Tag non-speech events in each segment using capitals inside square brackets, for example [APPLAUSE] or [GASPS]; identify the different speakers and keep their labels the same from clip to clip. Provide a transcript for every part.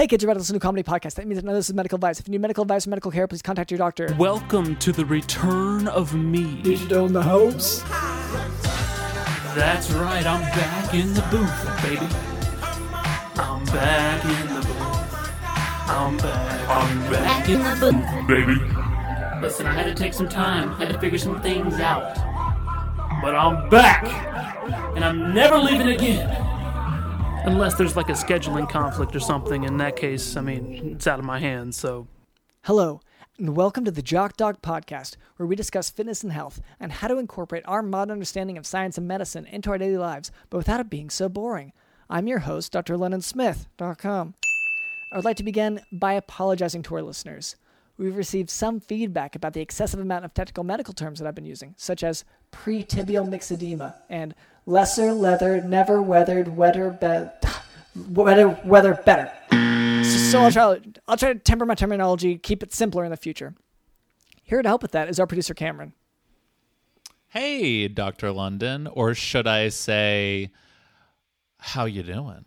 Speaker 1: Hey kids, you're about to listen to a comedy podcast. That means that this is medical advice. If you need medical advice or medical care, please contact your doctor.
Speaker 2: Welcome to the return of me.
Speaker 1: Digital in the house.
Speaker 2: That's right, I'm back in the booth, baby. I'm back in the booth. I'm back. I'm back in the booth, baby. Listen, I had to take some time, had to figure some things out. But I'm back, and I'm never leaving again. Unless there's like a scheduling conflict or something. In that case, I mean, it's out of my hands, so.
Speaker 1: Hello, and welcome to the Jock Doc Podcast, where we discuss fitness and health and how to incorporate our modern understanding of science and medicine into our daily lives, but without it being so boring. I'm your host, Dr. LondonSmith.com. I would like to begin by apologizing to our listeners. We've received some feedback about the excessive amount of technical medical terms that I've been using, such as pretibial myxedema and lesser leather, never weathered, weather, be- weather, weather better. So I'll try, I'll try to temper my terminology, keep it simpler in the future. Here to help with that is our producer Cameron.
Speaker 3: Hey, Dr. London, or should I say how you doing?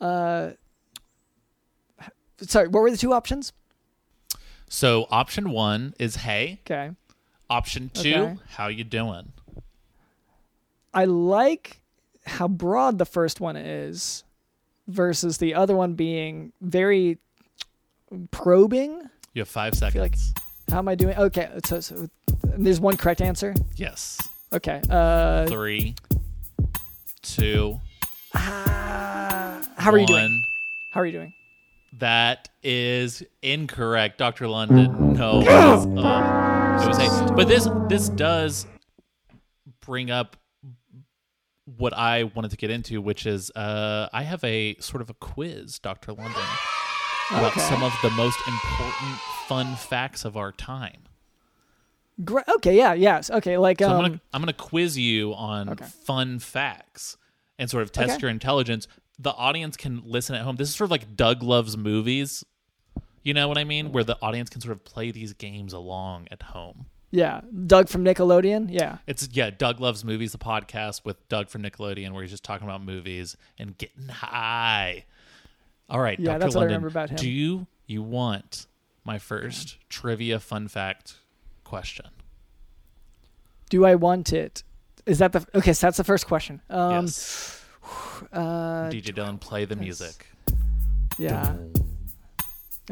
Speaker 1: Uh, sorry, what were the two options?
Speaker 3: So, option 1 is hey.
Speaker 1: Okay.
Speaker 3: Option 2,
Speaker 1: Okay.
Speaker 3: how you doing?
Speaker 1: I like how broad the first one is versus the other one being very probing.
Speaker 3: You have 5 seconds.
Speaker 1: like- How am I doing? Okay, so, so there's one correct answer.
Speaker 3: yes.
Speaker 1: Okay. Uh,
Speaker 3: Three, two,
Speaker 1: how are you doing? How are you doing?
Speaker 3: That is incorrect, Dr. London. No, it was, uh, it was. But this this does bring up what I wanted to get into, which is uh, I have a sort of a quiz, Dr. London, about
Speaker 1: Okay.
Speaker 3: some of the most important fun facts of our time.
Speaker 1: Great. Okay. Yeah. Yes. Okay. Like
Speaker 3: So
Speaker 1: um.
Speaker 3: I'm gonna I'm gonna quiz you on
Speaker 1: Okay.
Speaker 3: fun facts and sort of test
Speaker 1: Okay.
Speaker 3: your intelligence. The audience can listen at home. This is sort of like Doug loves movies. You know what I mean? Where the audience can sort of play these games along at home.
Speaker 1: Yeah. Doug from Nickelodeon. Yeah.
Speaker 3: It's yeah, Doug loves movies, the podcast with Doug from Nickelodeon, where he's just talking about movies and getting high. All right,
Speaker 1: Yeah,
Speaker 3: Dr.
Speaker 1: that's what I remember about him.
Speaker 3: Do you you want my first trivia fun fact question?
Speaker 1: Do I want it? Is that the okay? So that's the first question. Um.
Speaker 3: yes. [SIGHS]
Speaker 1: Uh.
Speaker 3: DJ Dylan, play the music.
Speaker 1: Yeah.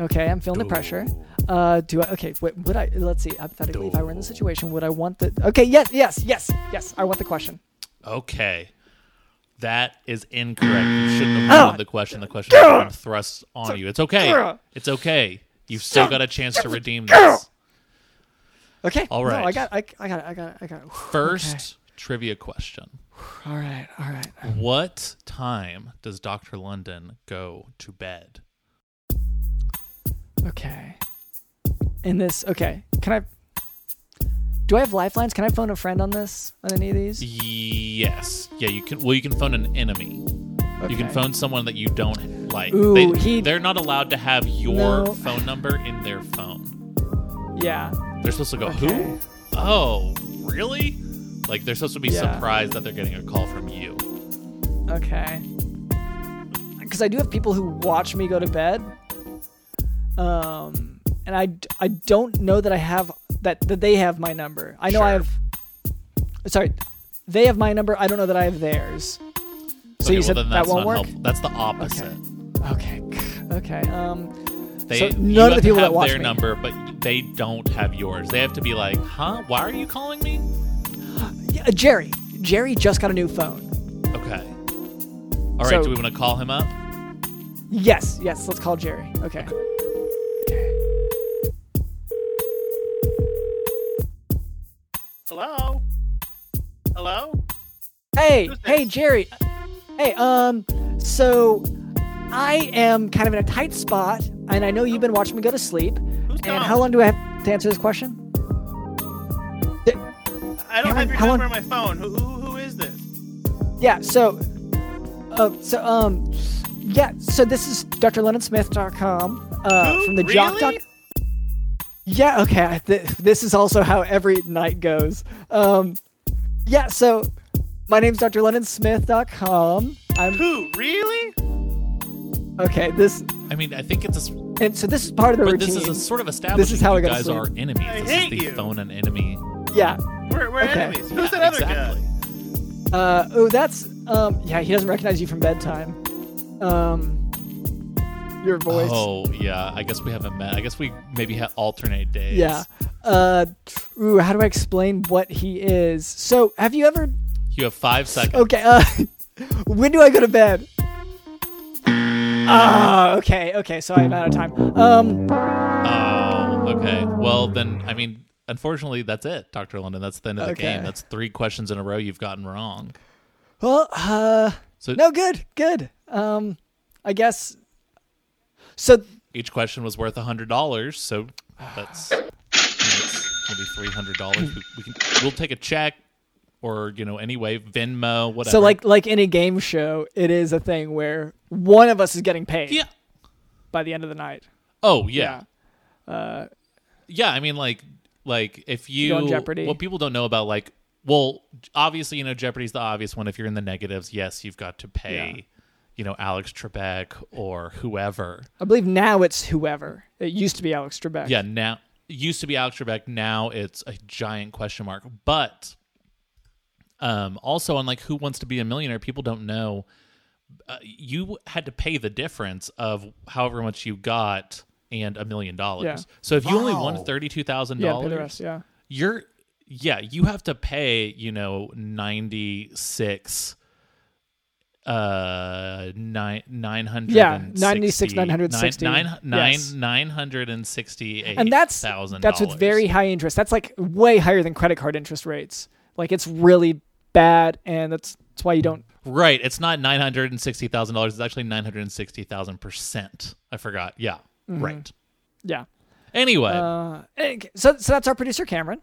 Speaker 1: Okay, I'm feeling the pressure. Uh, do I? Okay, wait, would I? Let's see. Hypothetically, if I were in the situation, would I want the? Okay, yes, yes, yes, yes. I want the question.
Speaker 3: Okay. That is incorrect. You shouldn't have
Speaker 1: Ah!
Speaker 3: wanted the question. The question has been thrust on you. It's okay. It's okay. You've still got a chance to redeem this.
Speaker 1: Okay.
Speaker 3: All
Speaker 1: No, I
Speaker 3: right.
Speaker 1: got. I, I got. it, I got. it, I got. it.
Speaker 3: First trivia question.
Speaker 1: All right. All right.
Speaker 3: What time does Dr. London go to bed?
Speaker 1: Okay. In this. Okay. Can I? Do I have lifelines? Can I phone a friend on this? On any of these?
Speaker 3: Yes. Yeah, you can well you can phone an enemy. You can phone someone that you don't like.
Speaker 1: Ooh,
Speaker 3: they,
Speaker 1: he-
Speaker 3: they're not allowed to have your
Speaker 1: No.
Speaker 3: phone number in their phone.
Speaker 1: Yeah.
Speaker 3: They're supposed to go,
Speaker 1: Okay.
Speaker 3: who? Oh, really? Like they're supposed to be
Speaker 1: Yeah.
Speaker 3: surprised that they're getting a call from you.
Speaker 1: Okay. Because I do have people who watch me go to bed. Um, and I, I don't know that I have that that they have my number. I know I have. Sorry, they have my number. I don't know that I have theirs. So
Speaker 3: okay,
Speaker 1: you
Speaker 3: well,
Speaker 1: said
Speaker 3: then
Speaker 1: that won't
Speaker 3: not
Speaker 1: work.
Speaker 3: helpful. That's the opposite.
Speaker 1: Okay. Okay. [LAUGHS] okay. Um.
Speaker 3: They
Speaker 1: So none of the people that
Speaker 3: have
Speaker 1: watch
Speaker 3: their
Speaker 1: me.
Speaker 3: number, but they don't have yours. They have to be like, huh? Why are you calling me? [GASPS]
Speaker 1: Yeah, Jerry. Jerry just got a new phone.
Speaker 3: Okay. All right.
Speaker 1: So-
Speaker 3: do we want to call him up?
Speaker 1: Yes. Yes. Let's call Jerry. Okay.
Speaker 2: Hello? Hello?
Speaker 1: Hey, hey. Jerry. Hey, um, so I am kind of in a tight spot, and I know you've been watching me go to sleep.
Speaker 2: Who's
Speaker 1: And how long do I have to answer this question?
Speaker 2: I don't
Speaker 1: Cameron,
Speaker 2: have your number on my phone. Who, who, who is this?
Speaker 1: Yeah, so, uh, so, um, yeah, so this is drlondonsmith.com, uh,
Speaker 2: Who?
Speaker 1: from the Jock
Speaker 2: Really?
Speaker 1: Doc. Yeah, okay, th- this is also how every night goes. Um, yeah, so my name's drlondonsmith.com. I'm
Speaker 2: Who? Really?
Speaker 1: Okay, this
Speaker 3: I mean, I think it's a,
Speaker 1: And so this is part of the
Speaker 3: but
Speaker 1: routine.
Speaker 3: this is a sort of establishing
Speaker 1: how I
Speaker 3: you
Speaker 1: gotta
Speaker 3: guys
Speaker 1: sleep.
Speaker 3: are enemies.
Speaker 4: I
Speaker 3: this
Speaker 4: hate
Speaker 3: is the
Speaker 4: you.
Speaker 3: phone an enemy.
Speaker 1: yeah.
Speaker 4: We're, we're
Speaker 1: Okay.
Speaker 4: enemies. Who's
Speaker 3: Yeah,
Speaker 4: that other
Speaker 3: exactly.
Speaker 4: guy?
Speaker 1: Uh, oh, that's um, yeah. He doesn't recognize you from bedtime. Um, your voice.
Speaker 3: Oh yeah, I guess we haven't met. I guess we maybe ha- alternate days.
Speaker 1: Yeah. Uh, ooh, how do I explain what he is? So, have you ever?
Speaker 3: You have five seconds.
Speaker 1: Okay. Uh, [LAUGHS] when do I go to bed? Ah, okay, okay. So I'm out of time. Um,
Speaker 3: Oh, okay. Well, then, I mean, unfortunately, that's it, Doctor London. That's the end of the
Speaker 1: Okay.
Speaker 3: game. That's three questions in a row you've gotten wrong.
Speaker 1: well, uh,
Speaker 3: So
Speaker 1: no, good, good. Um, I guess. So
Speaker 3: each question was worth a hundred dollars. So that's, that's maybe three hundred dollars. We, we can we'll take a check, or you know, anyway, Venmo, whatever.
Speaker 1: So like like any game show, it is a thing where one of us is getting paid
Speaker 3: yeah.
Speaker 1: by the end of the night.
Speaker 3: Oh yeah.
Speaker 1: Uh,
Speaker 3: Yeah, I mean, like, like if you
Speaker 1: go on Jeopardy.
Speaker 3: what people don't know about, like, well, obviously, you know, Jeopardy's the obvious one. If you're in the negatives, yes, you've got to pay,
Speaker 1: Yeah.
Speaker 3: You know, Alex Trebek or whoever.
Speaker 1: I believe now it's whoever. It used to be Alex Trebek.
Speaker 3: Yeah, now used to be Alex Trebek. Now it's a giant question mark. But um, also on like Who Wants to Be a Millionaire, people don't know. Uh, you had to pay the difference of however much you got and a million dollars. So if you only won thirty two thousand
Speaker 1: yeah, pay
Speaker 3: dollars,
Speaker 1: rest. Yeah,
Speaker 3: you're yeah you have to pay you know 96 uh nine nine hundred
Speaker 1: Yeah, 96, 960,
Speaker 3: nine, nine, nine,
Speaker 1: yes.
Speaker 3: 968
Speaker 1: and that's that's with very high interest. That's like way higher than credit card interest rates. Like it's really bad, and that's that's why you don't.
Speaker 3: right it's not nine hundred and sixty thousand dollars it's actually nine hundred and sixty thousand percent i forgot yeah right
Speaker 1: Yeah.
Speaker 3: anyway
Speaker 1: Uh, so so that's our producer Cameron.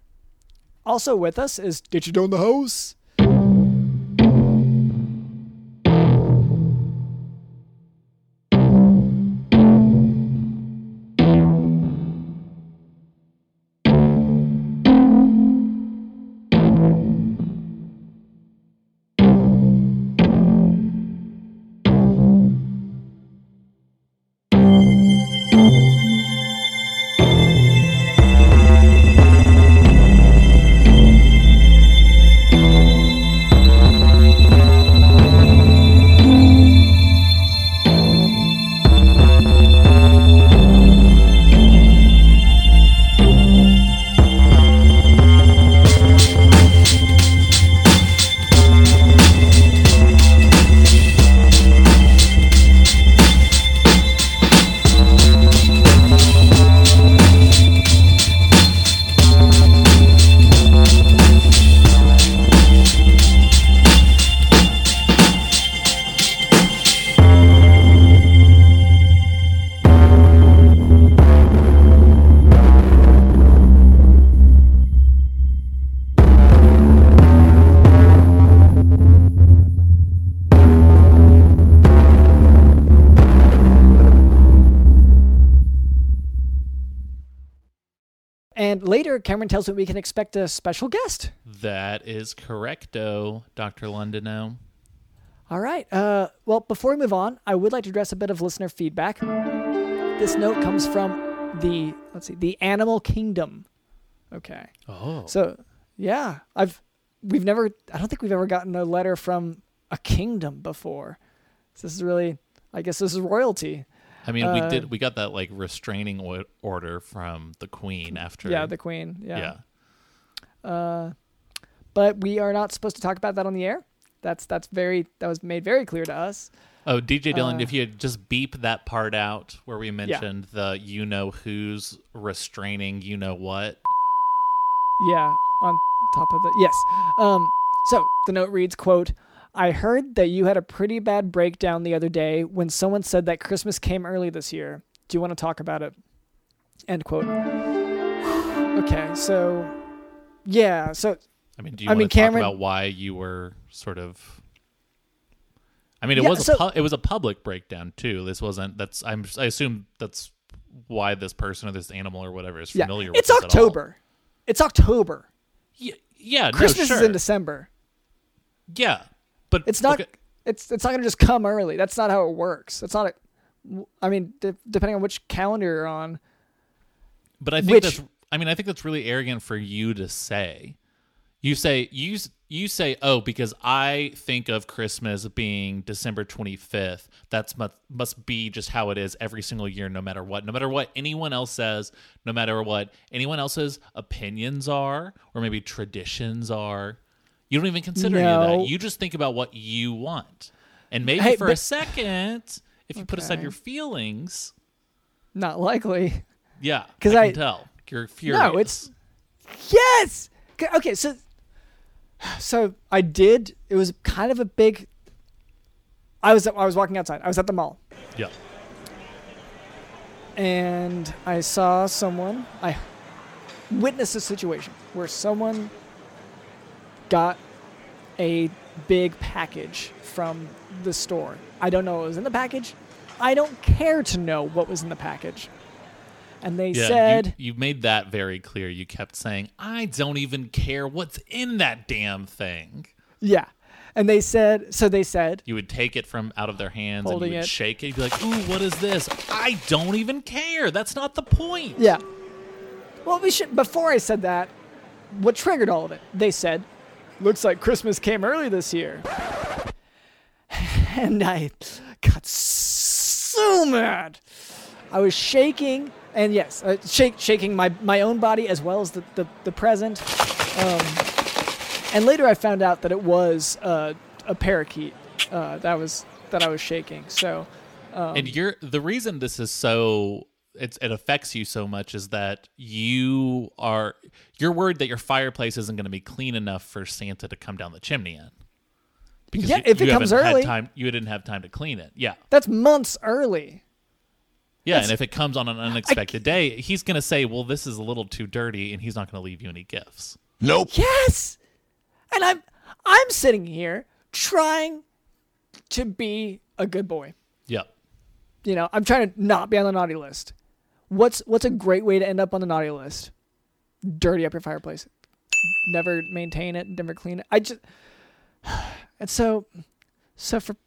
Speaker 1: Also with us is Did you know the house? Can expect a special guest.
Speaker 3: that is correcto dr londono
Speaker 1: All right. Uh, well, before we move on, I would like to address a bit of listener feedback. This note comes from the let's see, the Animal Kingdom. Okay.
Speaker 3: oh
Speaker 1: So, yeah, I've we've never I don't think we've ever gotten a letter from a kingdom before. So this is really I guess this is royalty.
Speaker 3: I mean, we
Speaker 1: Uh,
Speaker 3: did. We got that like restraining order from the queen after.
Speaker 1: Yeah, the queen. Yeah.
Speaker 3: yeah.
Speaker 1: Uh, but we are not supposed to talk about that on the air. That's that's very that was made very clear to us.
Speaker 3: Oh, DJ Dylan,
Speaker 1: Uh,
Speaker 3: if you had just beep that part out where we mentioned the you know who's restraining you know what.
Speaker 1: Yeah, on top of the yes. Um, so the note reads, "quote I heard that you had a pretty bad breakdown the other day when someone said that Christmas came early this year. Do you want to talk about it?" End quote. [SIGHS] Okay, so yeah, so
Speaker 3: I mean, do you
Speaker 1: I
Speaker 3: want
Speaker 1: mean,
Speaker 3: to talk about why you were sort of? I mean, it
Speaker 1: Yeah,
Speaker 3: was a
Speaker 1: so-
Speaker 3: pu- it was a public breakdown too. This wasn't. That's I'm. I assume that's why this person or this animal or whatever is
Speaker 1: yeah,
Speaker 3: familiar with
Speaker 1: it's. October. It's October.
Speaker 3: Yeah, yeah. no,
Speaker 1: Christmas is in December.
Speaker 3: Yeah, but
Speaker 1: It's not.
Speaker 3: okay,
Speaker 1: It's it's not gonna just come early. That's not how it works. That's not. A, I mean, de- depending on which calendar you're on.
Speaker 3: But I think
Speaker 1: Which-
Speaker 3: that's I mean I think that's really arrogant for you to say. You say you you say oh because I think of Christmas being December 25th. That's must must be just how it is every single year no matter what. No matter what anyone else says, no matter what anyone else's opinions are or maybe traditions are. You don't even consider any of that. You just think about what you want. And maybe
Speaker 1: Hey,
Speaker 3: for a second if you put aside your feelings,
Speaker 1: Not likely.
Speaker 3: yeah, [LAUGHS]
Speaker 1: 'Cause
Speaker 3: I
Speaker 1: I-
Speaker 3: can tell. You're furious.
Speaker 1: No, it's yes. Okay, Okay, so [SIGHS] so I did. It was kind of a big. I was I was walking outside. I was at the mall,
Speaker 3: yeah.
Speaker 1: and I saw someone. I witnessed a situation where someone got a big package from the store. I don't know what was in the package. I don't care to know what was in the package. And they
Speaker 3: Yeah,
Speaker 1: said,
Speaker 3: you, you made that very clear. You kept saying, "I don't even care what's in that damn thing."
Speaker 1: yeah. And they said, so they said,
Speaker 3: You would take it from out of their hands and you would
Speaker 1: it.
Speaker 3: shake it. You'd be like, "Ooh, what is this?" I don't even care. That's not the point.
Speaker 1: Yeah. Well, we should. Before I said that, what triggered all of it? They said, "Looks like Christmas came early this year," [LAUGHS] and I got so mad. I was shaking, and yes, uh, shake, shaking my my own body as well as the the, the present. Um, and later, I found out that it was uh, a parakeet uh, that was that I was shaking. So. Um,
Speaker 3: And you're the reason this is so it's, it affects you so much is that you are you're worried that your fireplace isn't going to be clean enough for Santa to come down the chimney in. Because
Speaker 1: Yeah,
Speaker 3: you,
Speaker 1: if it comes early.
Speaker 3: time, you didn't have time to clean it. Yeah.
Speaker 1: That's months early.
Speaker 3: Yeah,
Speaker 1: That's-
Speaker 3: and if it comes on an unexpected day, he's going to say, "Well, this is a little too dirty," and he's not going to leave you any gifts.
Speaker 4: Nope.
Speaker 1: Yes. And I'm I'm sitting here trying to be a good boy.
Speaker 3: Yep.
Speaker 1: You know, I'm trying to not be on the naughty list. What's what's a great way to end up on the naughty list? Dirty up your fireplace. Never maintain it, never clean it. I just [SIGHS] And so so for f-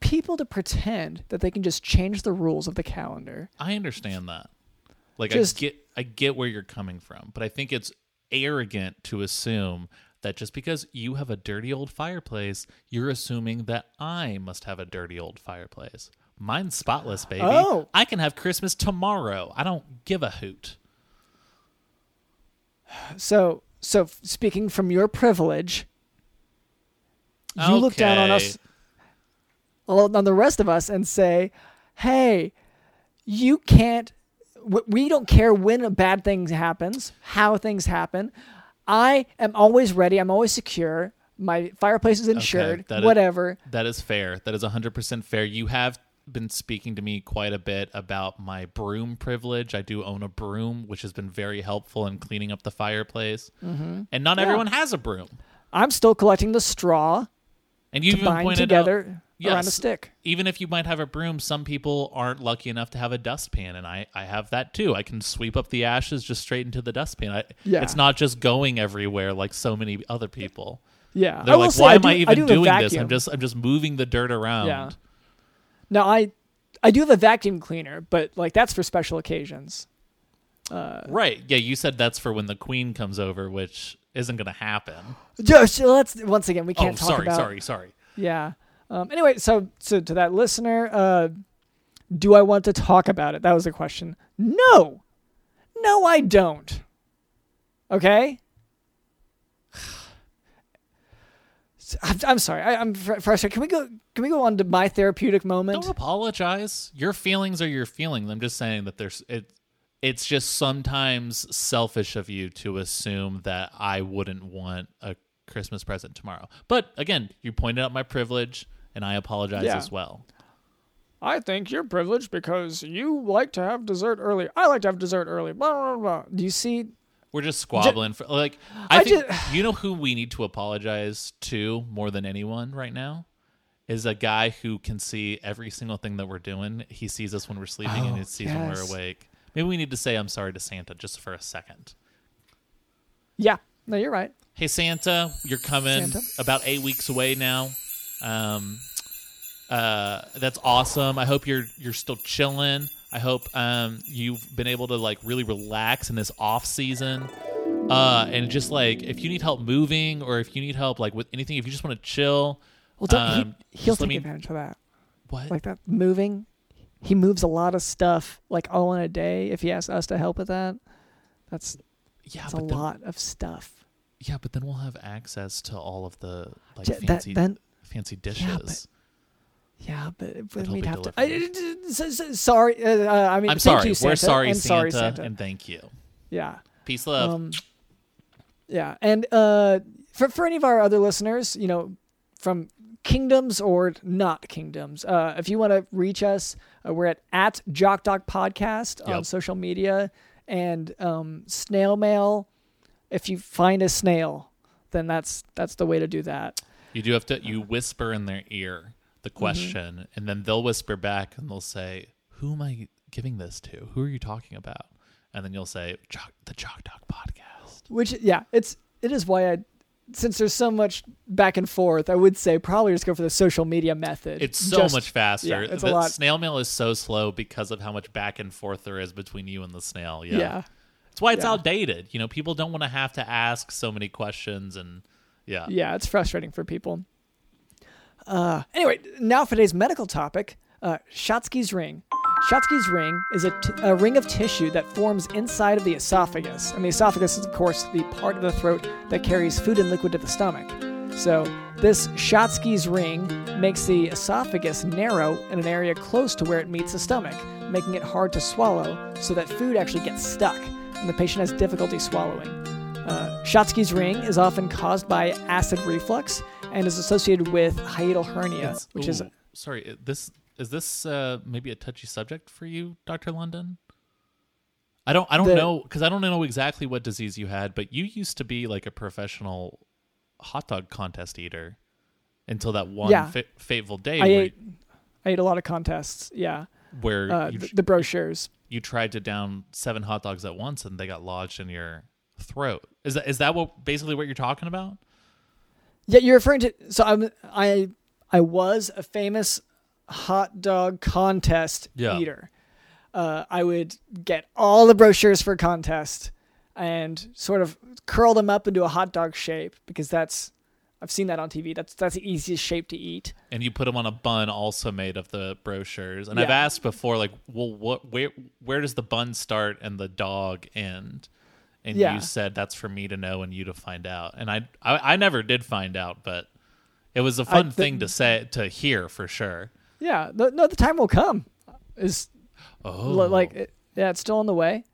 Speaker 1: people to pretend that they can just change the rules of the calendar.
Speaker 3: I understand that. Like
Speaker 1: Just-
Speaker 3: I get I get where you're coming from, but I think it's arrogant to assume that just because you have a dirty old fireplace, you're assuming that I must have a dirty old fireplace. Mine's spotless, baby.
Speaker 1: Oh.
Speaker 3: I can have Christmas tomorrow. I don't give a hoot.
Speaker 1: So so speaking from your privilege, you look down on us
Speaker 3: Okay.
Speaker 1: On the rest of us and say, "Hey, you can't. We don't care when a bad thing happens, how things happen. I am always ready. I'm always secure. My fireplace is insured.
Speaker 3: that is-
Speaker 1: whatever.
Speaker 3: That is fair. That is 100% fair. You have been speaking to me quite a bit about my broom privilege. I do own a broom, which has been very helpful in cleaning up the fireplace. Mm-hmm. And not everyone has a broom.
Speaker 1: I'm still collecting the straw
Speaker 3: And you
Speaker 1: to bind
Speaker 3: pointed
Speaker 1: together
Speaker 3: out,
Speaker 1: around a stick.
Speaker 3: even if you might have a broom, some people aren't lucky enough to have a dustpan, and I, I have that too. I can sweep up the ashes just straight into the dustpan. I,
Speaker 1: Yeah.
Speaker 3: It's not just going everywhere like so many other people.
Speaker 1: Yeah,
Speaker 3: They're
Speaker 1: I
Speaker 3: like, why
Speaker 1: I
Speaker 3: am
Speaker 1: do,
Speaker 3: I
Speaker 1: I
Speaker 3: even
Speaker 1: do
Speaker 3: doing this? I'm just I'm just moving the dirt around.
Speaker 1: Yeah. No, I I do have a vacuum cleaner, but like that's for special occasions.
Speaker 3: Uh, right. Yeah, you said that's for when the queen comes over, which isn't going to happen.
Speaker 1: Just let's once again we
Speaker 3: Oh,
Speaker 1: can't talk
Speaker 3: sorry,
Speaker 1: about
Speaker 3: sorry, sorry.
Speaker 1: Yeah. Um, anyway, so so to that listener, uh, do I want to talk about it? That was the question. No, no, I don't. Okay. [SIGHS] I'm, I'm sorry. I, I'm frustrated. Can we go? Can we go on to my therapeutic moment?
Speaker 3: Don't apologize. Your feelings are your feelings. I'm just saying that there's it. It's just sometimes selfish of you to assume that I wouldn't want a Christmas present tomorrow. But again, you pointed out my privilege, and I apologize
Speaker 1: Yeah.
Speaker 3: as well.
Speaker 1: I think you're privileged because you like to have dessert early. I like to have dessert early. Blah blah blah. Do you see?
Speaker 3: We're just squabbling for like. I,
Speaker 1: I
Speaker 3: think
Speaker 1: ju-
Speaker 3: you know who we need to apologize to more than anyone right now is a guy who can see every single thing that we're doing. He sees us when we're sleeping and he oh, sees when we're awake. Maybe we need to say I'm sorry to Santa just for a second.
Speaker 1: Yeah. No, you're right.
Speaker 3: Hey Santa, you're coming
Speaker 1: Santa?
Speaker 3: about eight weeks away now. Um, uh, that's awesome. I hope you're you're still chilling. I hope um, you've been able to like really relax in this off season. Uh, and just like if you need help moving or if you need help like with anything, if you just want to chill,
Speaker 1: Well, don't,
Speaker 3: um,
Speaker 1: he, he'll take
Speaker 3: me-
Speaker 1: advantage of that.
Speaker 3: what?
Speaker 1: Like that moving. He moves a lot of stuff like all in a day. If he asks us to help with that, that's
Speaker 3: yeah,
Speaker 1: that's a
Speaker 3: then,
Speaker 1: lot of stuff.
Speaker 3: yeah, but then we'll have access to all of the like
Speaker 1: J- that-
Speaker 3: fancy
Speaker 1: then
Speaker 3: fancy
Speaker 1: Yeah,
Speaker 3: dishes.
Speaker 1: but- yeah, but then
Speaker 3: be
Speaker 1: we'd have to.
Speaker 3: delivered.
Speaker 1: I, s- s- sorry, uh, uh, I mean,
Speaker 3: I'm
Speaker 1: thank
Speaker 3: sorry.
Speaker 1: You,
Speaker 3: We're sorry,
Speaker 1: and
Speaker 3: Santa,
Speaker 1: sorry, Santa.
Speaker 3: and thank you.
Speaker 1: yeah.
Speaker 3: Peace, love.
Speaker 1: Um, yeah, and uh, for for any of our other listeners, you know, from kingdoms or not kingdoms, uh, if you want to reach us, uh, we're at at Jock Doc Podcast on social media and um, snail mail. If you find a snail, then that's that's the way to do that.
Speaker 3: You do have to you whisper in their ear the
Speaker 1: Mm-hmm.
Speaker 3: question, and then they'll whisper back, and they'll say, "Who am I giving this to? Who are you talking about?" And then you'll say, "The Jock Doc Podcast."
Speaker 1: Which yeah, it's it is why I. Since there's so much back and forth, I would say probably just go for the social media method.
Speaker 3: It's so
Speaker 1: Just-
Speaker 3: much faster.
Speaker 1: yeah, it's a lot-
Speaker 3: snail mail is so slow because of how much back and forth there is between you and the snail. Yeah,
Speaker 1: yeah.
Speaker 3: that's why it's
Speaker 1: Yeah.
Speaker 3: outdated. You know, people don't want to have to ask so many questions, and yeah,
Speaker 1: yeah, it's frustrating for people. Uh, anyway, now for today's medical topic, uh, ring. Schatzki's ring is a, t- a ring of tissue that forms inside of the esophagus, and the esophagus is, of course, the part of the throat that carries food and liquid to the stomach. So this Schatzki's ring makes the esophagus narrow in an area close to where it meets the stomach, making it hard to swallow, so that food actually gets stuck, and the patient has difficulty swallowing. Uh, Schatzki's ring is often caused by acid reflux and is associated with hiatal hernia,
Speaker 3: It's-
Speaker 1: which is
Speaker 3: sorry. This is this uh, maybe a touchy subject for you, Doctor London. I don't I don't
Speaker 1: The-
Speaker 3: know because I don't know exactly what disease you had, but you used to be like a professional hot dog contest eater until that one
Speaker 1: Yeah.
Speaker 3: fa- fateful day
Speaker 1: I ate. I ate a lot of contests. Yeah,
Speaker 3: where
Speaker 1: uh,
Speaker 3: you,
Speaker 1: the, the brochures.
Speaker 3: you tried to down seven hot dogs at once and they got lodged in your throat. Is that is that what basically what you're talking about?
Speaker 1: Yeah, you're referring to. So I'm. I I was a famous hot dog contest
Speaker 3: Yeah.
Speaker 1: eater. Uh, I would get all the brochures for a contest and sort of curl them up into a hot dog shape because that's I've seen that on TV. That's that's the easiest shape to eat.
Speaker 3: and you put them on a bun also made of the brochures. And I've asked before, like, well, what, where, where does the bun start and the dog end? And
Speaker 1: Yeah.
Speaker 3: you said that's for me to know and you to find out. And I, I, I never did find out, but it was a fun thing to say to hear for sure.
Speaker 1: Yeah, the, no, the time will come. Is
Speaker 3: Oh,
Speaker 1: Li- like it, yeah it's still on the way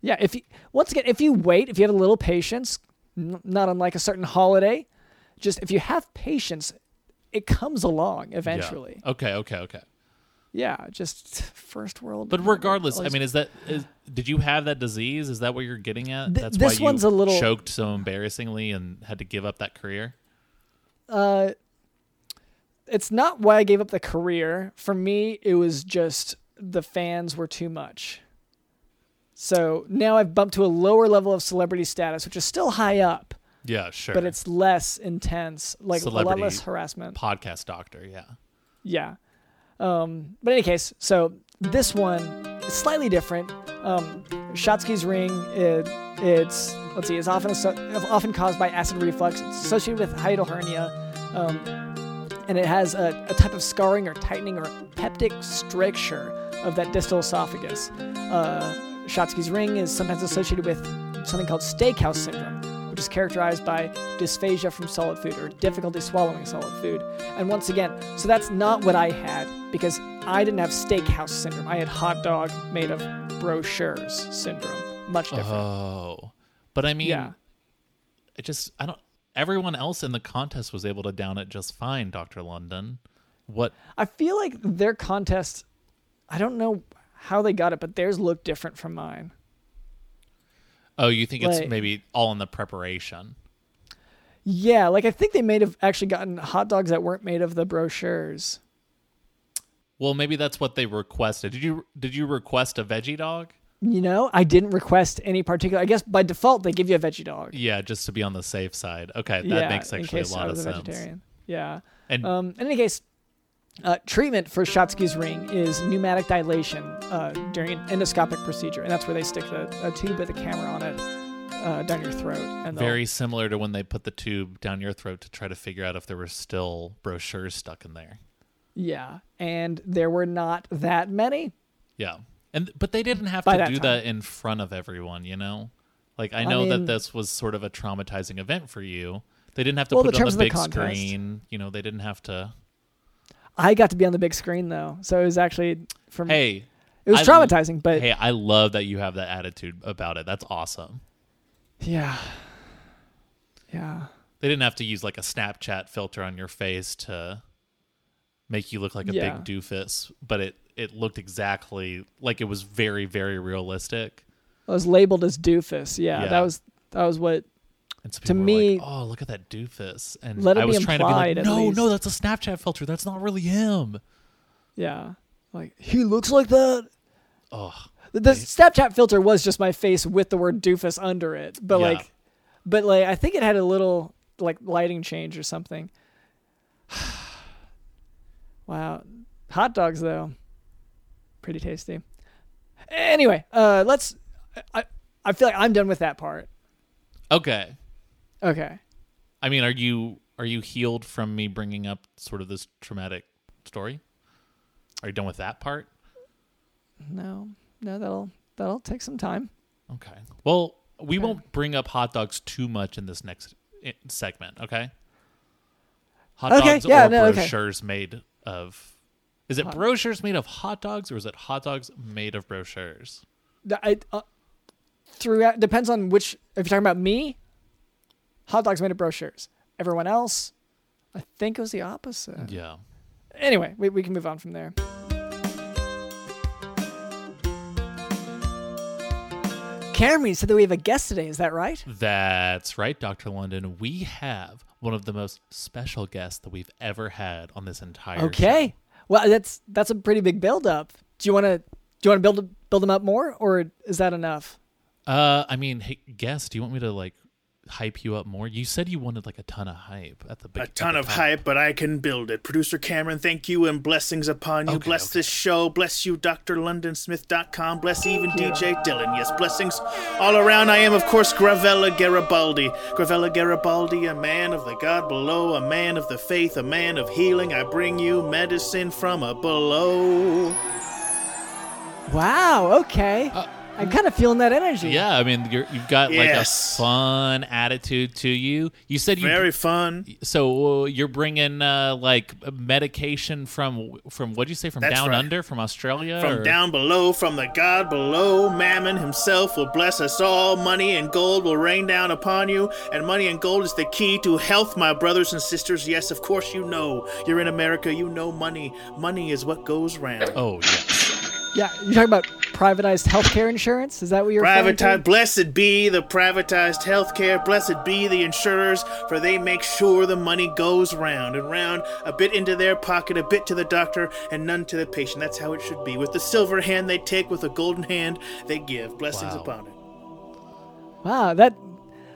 Speaker 1: yeah if you once again if you wait if you have a little patience n- not unlike a certain holiday just if you have patience it comes along
Speaker 3: Yeah.
Speaker 1: eventually
Speaker 3: Okay, okay, okay.
Speaker 1: Yeah, just [LAUGHS] first world
Speaker 3: But regardless, I mean, is that is, did you have that disease? Is that what you're getting at?
Speaker 1: Th-
Speaker 3: That's
Speaker 1: this
Speaker 3: why you
Speaker 1: one's a little-
Speaker 3: choked so embarrassingly and had to give up that career.
Speaker 1: uh it's not why i gave up the career for me it was just the fans were too much so now i've bumped to a lower level of celebrity status which is still high up
Speaker 3: Yeah, sure.
Speaker 1: but it's less intense like a lot less harassment
Speaker 3: podcast doctor. Yeah.
Speaker 1: Yeah. Um, but in any case, so this one is slightly different. Um, Schatzki's ring, it, it's let's see, is often often caused by acid reflux. It's associated with hiatal hernia, um, and it has a, a type of scarring or tightening or peptic stricture of that distal esophagus. Uh, Schatzki's ring is sometimes associated with something called steakhouse syndrome, which is characterized by dysphagia from solid food or difficulty swallowing solid food. And once again, so that's not what I had because I didn't have steakhouse syndrome. I had hot dog made of brochures syndrome. Much different.
Speaker 3: Oh, but I mean,
Speaker 1: Yeah.
Speaker 3: it just I don't. Everyone else in the contest was able to down it just fine, Doctor London. What?
Speaker 1: I feel like their contest, I don't know how they got it, but theirs looked different from mine.
Speaker 3: Oh, you think it's maybe all in the preparation?
Speaker 1: Yeah, like I think they may have actually gotten hot dogs that weren't made of the brochures.
Speaker 3: Well, maybe that's what they requested. Did you did you request a veggie dog?
Speaker 1: You know, I didn't request any particular. I guess by default they give you a veggie dog.
Speaker 3: Yeah, just to be on the safe side. Okay, that
Speaker 1: yeah,
Speaker 3: makes actually a lot of sense.
Speaker 1: vegetarian. Yeah.
Speaker 3: And
Speaker 1: Um. In any case, Uh, treatment for Schatzki's ring is pneumatic dilation uh, during an endoscopic procedure, and that's where they stick the, a tube with a camera on it uh, down your throat. And
Speaker 3: Very similar to when they put the tube down your throat to try to figure out if there were still brochures stuck in there.
Speaker 1: yeah, and there were not that many.
Speaker 3: Yeah. And but they didn't have
Speaker 1: By
Speaker 3: to
Speaker 1: that
Speaker 3: do
Speaker 1: time.
Speaker 3: that in front of everyone, you know? Like I know that
Speaker 1: mean-
Speaker 3: this was sort of a traumatizing event for you. They didn't have to
Speaker 1: Well,
Speaker 3: put it on the
Speaker 1: of the
Speaker 3: big screen. You know, they didn't have to
Speaker 1: I got to be on the big screen though, so it was actually from
Speaker 3: Hey,
Speaker 1: it was
Speaker 3: I-
Speaker 1: traumatizing, but
Speaker 3: hey, I love that you have that attitude about it. That's awesome.
Speaker 1: yeah, yeah.
Speaker 3: They didn't have to use like a Snapchat filter on your face to make you look like a
Speaker 1: Yeah.
Speaker 3: big doofus, but it it looked exactly like it was very very realistic.
Speaker 1: I was labeled as doofus. Yeah,
Speaker 3: Yeah.
Speaker 1: that was that was what.
Speaker 3: And so
Speaker 1: To
Speaker 3: people were
Speaker 1: me-
Speaker 3: like, "Oh, look at that doofus!" And
Speaker 1: Let it
Speaker 3: I
Speaker 1: be
Speaker 3: was trying to be like, "No, no, that's a Snapchat filter. That's not really him."
Speaker 1: Yeah, like he looks like that.
Speaker 3: Oh,
Speaker 1: The, the Snapchat filter was just my face with the word doofus under it, but
Speaker 3: Yeah.
Speaker 1: like, but like I think it had a little like lighting change or something. [SIGHS] wow, hot dogs though, pretty tasty. Anyway, uh, let's. I I feel like I'm done with that part.
Speaker 3: okay.
Speaker 1: Okay.
Speaker 3: I mean, are you are you healed from me bringing up sort of this traumatic story? Are you done with that part?
Speaker 1: No, no, that'll that'll take some time.
Speaker 3: Okay. Well, we
Speaker 1: Okay.
Speaker 3: won't bring up hot dogs too much in this next segment. Okay. Hot
Speaker 1: Okay,
Speaker 3: dogs
Speaker 1: yeah,
Speaker 3: or
Speaker 1: no, okay.
Speaker 3: brochures made of. Is it
Speaker 1: Hot-
Speaker 3: brochures made of hot dogs or is it hot dogs made of brochures?
Speaker 1: I, uh, throughout depends on which. If you're talking about me, hot dogs made of brochures. Everyone else, I think it was the opposite.
Speaker 3: Yeah.
Speaker 1: Anyway, we, we can move on from there. Cameron said that we have a guest today. Is that right?
Speaker 3: That's right, Dr. London. We have one of the most special guests that we've ever had on this entire
Speaker 1: Okay. Well, that's that's a pretty big build up. Do you want to do you want to build build them up more, or is that enough?
Speaker 3: Uh, I mean, hey, guest, do you want me to like hype you up more? You said you wanted like a ton of hype at the
Speaker 4: big.
Speaker 3: A
Speaker 4: ton of hype, but I can build it. Producer Cameron, thank you and blessings upon you.
Speaker 3: Okay,
Speaker 4: bless
Speaker 3: okay.
Speaker 4: this show. Bless you, drlondonsmith.com. Bless even DJ Dylan. Yes, blessings all around. I am, of course, Gravella Garibaldi. Gravella Garibaldi, a man of the God below, a man of the faith, a man of healing. I bring you medicine from a below.
Speaker 1: Wow. Okay. Uh, I'm kind of feeling that energy.
Speaker 3: Yeah, I mean, you're, you've got like a fun attitude to you. You said you
Speaker 4: Very fun.
Speaker 3: so uh, you're bringing uh, like medication from from what'd you say from
Speaker 4: That's
Speaker 3: down
Speaker 4: right.
Speaker 3: under from Australia
Speaker 4: From
Speaker 3: or-
Speaker 4: down below, from the God below, Mammon himself will bless us all. Money and gold will rain down upon you, and money and gold is the key to health, my brothers and sisters. Yes, of course, you know. You're in America, you know money. Money is what goes round.
Speaker 3: Oh yes.
Speaker 1: Yeah. You're talking about privatized healthcare insurance. Is that what you're referring to?
Speaker 4: Privatized, blessed be the privatized healthcare, blessed be the insurers, for they make sure the money goes round and round, a bit into their pocket, a bit to the doctor, and none to the patient. That's how it should be. With the silver hand they take, with the golden hand they give. Blessings
Speaker 3: Wow.
Speaker 4: upon it.
Speaker 1: Wow, that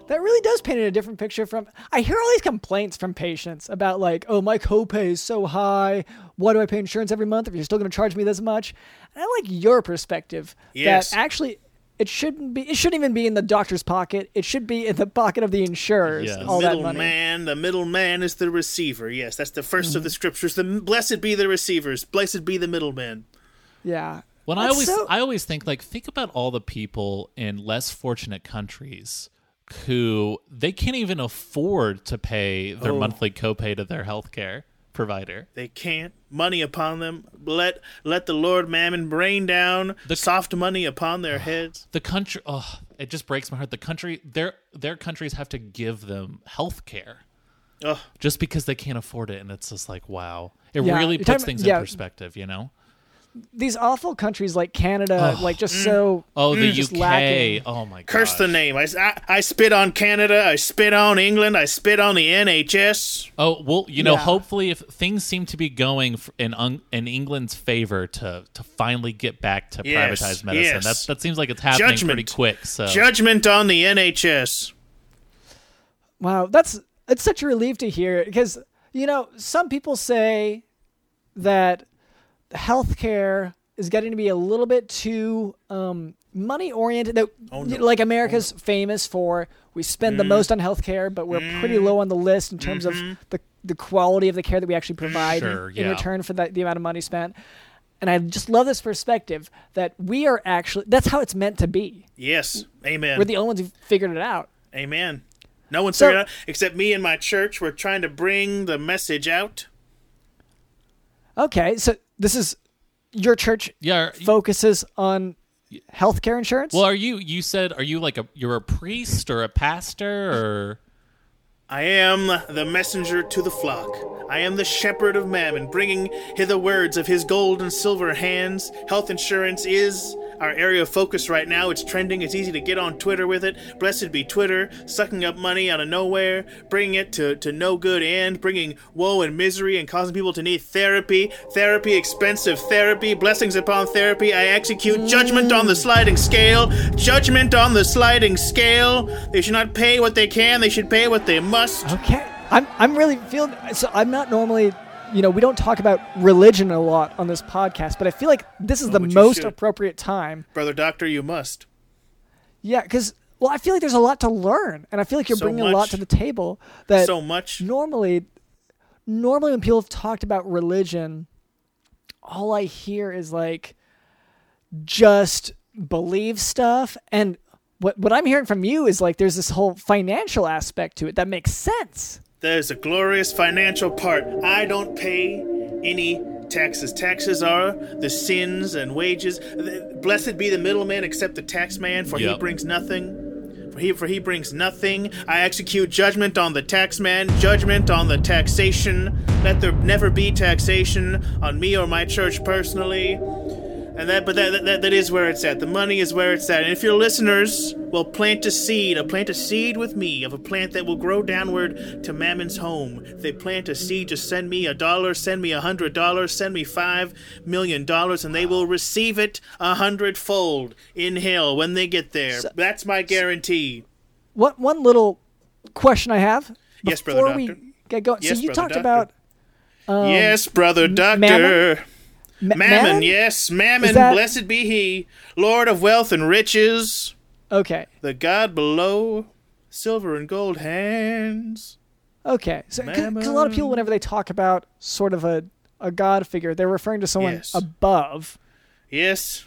Speaker 1: that really does paint a different picture from I hear all these complaints from patients about like, oh my copay is so high. Why do I pay insurance every month if you're still gonna charge me this much? And I like your perspective.
Speaker 4: Yes.
Speaker 1: That actually it shouldn't be it shouldn't even be in the doctor's pocket. It should be in the pocket of the insurers.
Speaker 3: Yes.
Speaker 1: All that
Speaker 4: middle
Speaker 1: money.
Speaker 4: man, the middle man is the receiver. Yes, that's the 1st of the mm-hmm. scriptures. The blessed be the receivers, blessed be the middleman.
Speaker 1: Yeah.
Speaker 3: When I always
Speaker 1: so-
Speaker 3: I always think like think about all the people in less fortunate countries who they can't even afford to pay their
Speaker 4: Oh.
Speaker 3: monthly copay to their healthcare provider.
Speaker 4: They can't money upon them. Let let the Lord Mammon rain down
Speaker 3: The-
Speaker 4: soft money upon their heads.
Speaker 3: The country oh, it just breaks my heart. The country their their countries have to give them health care
Speaker 4: Ugh.
Speaker 3: just because they can't afford it and it's just like wow. It
Speaker 1: Yeah,
Speaker 3: really puts things
Speaker 1: yeah.
Speaker 3: in perspective, you know?
Speaker 1: These awful countries like Canada, like just mm. so
Speaker 3: Oh, the mm,
Speaker 1: just
Speaker 3: UK.
Speaker 1: lacking.
Speaker 3: Oh my god.
Speaker 4: Curse the name. I, I, I spit on Canada. I spit on England. I spit on the NHS.
Speaker 3: Oh well, you know,
Speaker 1: Yeah.
Speaker 3: hopefully, if things seem to be going in un- in England's favor to to finally get back to
Speaker 4: Yes,
Speaker 3: privatized medicine,
Speaker 4: yes.
Speaker 3: that that seems like it's happening
Speaker 4: Judgment.
Speaker 3: pretty quick. So
Speaker 4: Judgment on the NHS.
Speaker 1: Wow, that's it's such a relief to hear because you know some people say that healthcare is getting to be a little bit too um, money oriented.
Speaker 4: Oh, no.
Speaker 1: like America's oh, famous for, we spend the mm. most on healthcare, but we're pretty mm. low on the list in terms of mm-hmm. the the quality of the care that we actually provide
Speaker 3: Sure,
Speaker 1: in
Speaker 3: yeah.
Speaker 1: return for that the amount of money spent. And I just love this perspective that we are actually that's how it's meant to be.
Speaker 4: Yes. Amen.
Speaker 1: We're the only ones who figured it out.
Speaker 4: Amen. No one's
Speaker 1: So-
Speaker 4: figured it out except me and my church. We're trying to bring the message out.
Speaker 1: Okay, so this is your church
Speaker 3: Yeah. are-
Speaker 1: focuses on healthcare insurance.
Speaker 3: Well, are you? You said, are you like a? You're a priest or a pastor or?
Speaker 4: I am the messenger to the flock. I am the shepherd of Mammon, bringing hither words of his gold and silver hands. Health insurance is our area of focus right now. It's trending. It's easy to get on Twitter with it. Blessed be Twitter, sucking up money out of nowhere, bringing it to, to no good end, bringing woe and misery and causing people to need therapy. Therapy, expensive therapy, blessings upon therapy. I execute judgment on the sliding scale. Judgment on the sliding scale. They should not pay what they can, they should pay what they must.
Speaker 1: Okay. I'm I'm really feeling so I'm not normally you know, we don't talk about religion a lot on this podcast, but I feel like this is
Speaker 4: oh, the
Speaker 1: most appropriate time.
Speaker 4: Brother Doctor, you must.
Speaker 1: Yeah, cuz well, I feel like there's a lot to learn and I feel like you're
Speaker 4: So
Speaker 1: bringing a lot to the table that
Speaker 4: so much.
Speaker 1: normally normally when people have talked about religion all I hear is like just believe stuff and what what I'm hearing from you is like there's this whole financial aspect to it that makes sense.
Speaker 4: There's a glorious financial part. I don't pay any taxes. Taxes are the sins and wages. Blessed be the middleman except the tax man, for he brings nothing. For he, for he brings nothing. I execute judgment on the taxman, judgment on the taxation. Let there never be taxation on me or my church personally. And that, but that, that that is where it's at. The money is where it's at. And if your listeners will plant a seed, a plant a seed with me of a plant that will grow downward to Mammon's home. If they plant a seed, just send me a dollar, send me a hundred dollars, send me five million dollars, and they will receive it a hundredfold in hell when they get there. That's my guarantee.
Speaker 1: What one little question I have
Speaker 4: Yes, Brother
Speaker 1: we
Speaker 4: Doctor.
Speaker 1: get going.
Speaker 4: Yes,
Speaker 1: so you
Speaker 4: Brother
Speaker 1: talked
Speaker 4: Doctor.
Speaker 1: about
Speaker 4: yes, brother doctor.
Speaker 1: Um? Ma-
Speaker 4: Mammon, yes, Mammon,
Speaker 1: that-
Speaker 4: blessed be he, Lord of wealth and riches.
Speaker 1: Okay,
Speaker 4: The god below, silver and gold hands.
Speaker 1: okay. So because a lot of people, whenever they talk about sort of a a god figure, they're referring to someone
Speaker 4: Yes.
Speaker 1: above,
Speaker 4: Yes,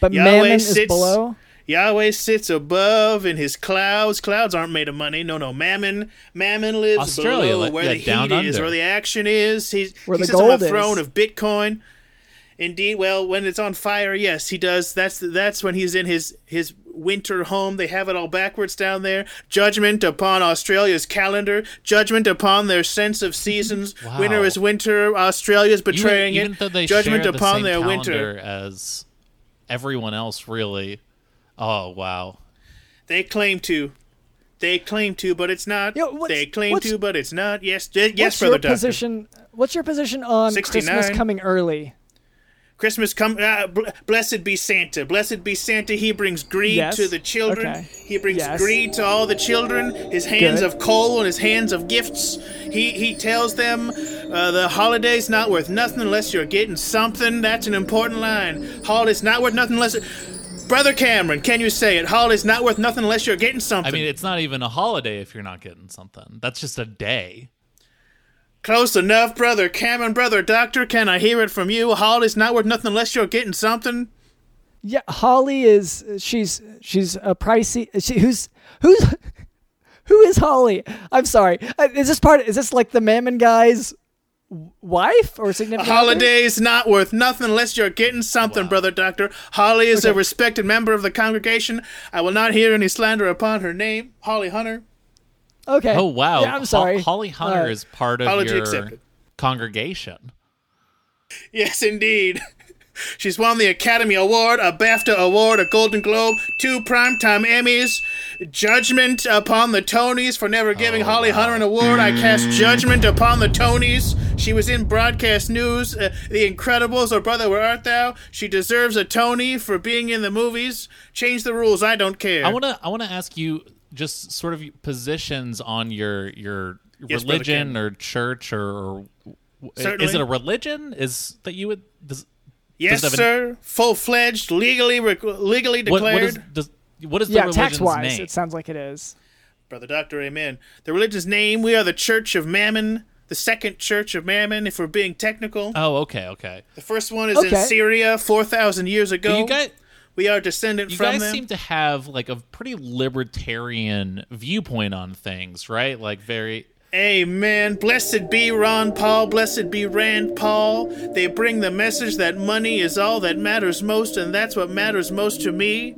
Speaker 1: but
Speaker 4: Yahweh
Speaker 1: Mammon is
Speaker 4: sits-
Speaker 1: below.
Speaker 4: Yahweh sits above in his clouds. Clouds aren't made of money. No, no. Mammon, Mammon lives
Speaker 3: Australia,
Speaker 4: below where
Speaker 3: yeah,
Speaker 4: the heat
Speaker 3: down
Speaker 4: is,
Speaker 3: under.
Speaker 4: where the action is. He's,
Speaker 1: Where
Speaker 4: he
Speaker 1: the
Speaker 4: sits on
Speaker 1: gold
Speaker 4: the
Speaker 1: is.
Speaker 4: throne of Bitcoin. Indeed, well, when it's on fire, yes, he does. That's that's when he's in his his winter home. They have it all backwards down there. Judgment upon Australia's calendar. Judgment upon their sense of seasons. [LAUGHS]
Speaker 3: Wow.
Speaker 4: Winter is winter. Australia's
Speaker 3: Even,
Speaker 4: betraying
Speaker 3: even
Speaker 4: it.
Speaker 3: though they
Speaker 4: Judgment
Speaker 3: share the
Speaker 4: upon
Speaker 3: same
Speaker 4: their
Speaker 3: calendar
Speaker 4: winter.
Speaker 3: as everyone else, really. Oh wow.
Speaker 4: They claim to. They claim to, but it's not.
Speaker 1: Yo, what's-
Speaker 4: they claim to, but it's not. Yes, yes,
Speaker 1: what's
Speaker 4: brother
Speaker 1: your
Speaker 4: doctor.
Speaker 1: position? What's your position on Christmas
Speaker 4: 69.
Speaker 1: coming early?
Speaker 4: Christmas come. Uh, bl- blessed be Santa. Blessed be Santa. He brings greed
Speaker 1: Yes.
Speaker 4: to the children.
Speaker 1: Okay.
Speaker 4: He brings
Speaker 1: Yes.
Speaker 4: greed to all the children. His hands
Speaker 1: Good.
Speaker 4: of coal and his hands of gifts. He he tells them uh, the holiday's not worth nothing unless you're getting something. That's an important line. Holiday's not worth nothing unless. Brother Cameron, can you say it? Holiday's not worth nothing unless you're getting something.
Speaker 3: I mean, it's not even a holiday if you're not getting something. That's just a day.
Speaker 4: Close enough, brother Cameron, brother Doctor. Can I hear it from you? Holly's not worth nothing unless you're getting something.
Speaker 1: Yeah, Holly is she's she's a pricey. She, who's who's [LAUGHS] who is Holly? I'm sorry. Uh, Is this part? Is this like the Mammon guy's wife or
Speaker 4: A
Speaker 1: significant? other?
Speaker 4: holiday's not worth nothing unless you're getting something, brother Doctor. Holly is a respected member of the congregation. I will not hear any slander upon her name. Holly Hunter.
Speaker 1: Okay.
Speaker 3: Oh wow.
Speaker 1: Yeah, I'm sorry.
Speaker 3: Ho- Holly Hunter
Speaker 1: Uh,
Speaker 3: is part of
Speaker 4: apology
Speaker 3: your
Speaker 4: accepted.
Speaker 3: congregation.
Speaker 4: Yes, indeed. [LAUGHS] She's won the Academy Award, a BAFTA Award, a Golden Globe, two Primetime Emmys, judgment upon the Tonys for never giving
Speaker 3: Oh,
Speaker 4: Holly Hunter an award. I cast judgment upon the Tonys. She was in broadcast news, uh, The Incredibles, O Brother, Where Art Thou? She deserves a Tony for being in the movies. Change the rules, I don't care.
Speaker 3: I want to I want to ask you just sort of positions on your your
Speaker 4: Yes,
Speaker 3: religion or church or, or W- Is it a religion? Is that you would? Does,
Speaker 4: Yes,
Speaker 3: Does it have
Speaker 4: sir. Full fledged, legally rec- legally
Speaker 3: what, what
Speaker 4: declared.
Speaker 3: does what is the
Speaker 1: yeah,
Speaker 3: religion's
Speaker 1: tax wise,
Speaker 3: name?
Speaker 1: it sounds like it is.
Speaker 4: Brother Doctor, amen. The religion's name, we are the Church of Mammon, the second Church of Mammon, if we're being technical.
Speaker 3: oh, okay, okay.
Speaker 4: the first one is in Syria 4,000 years ago.
Speaker 3: But you guys,
Speaker 4: we are descendant
Speaker 3: you
Speaker 4: from
Speaker 3: guys
Speaker 4: them.
Speaker 3: seem to have like a pretty libertarian viewpoint on things, right? Like very.
Speaker 4: Amen. Blessed be Ron Paul. Blessed be Rand Paul. They bring the message that money is all that matters most, and that's what matters most to me.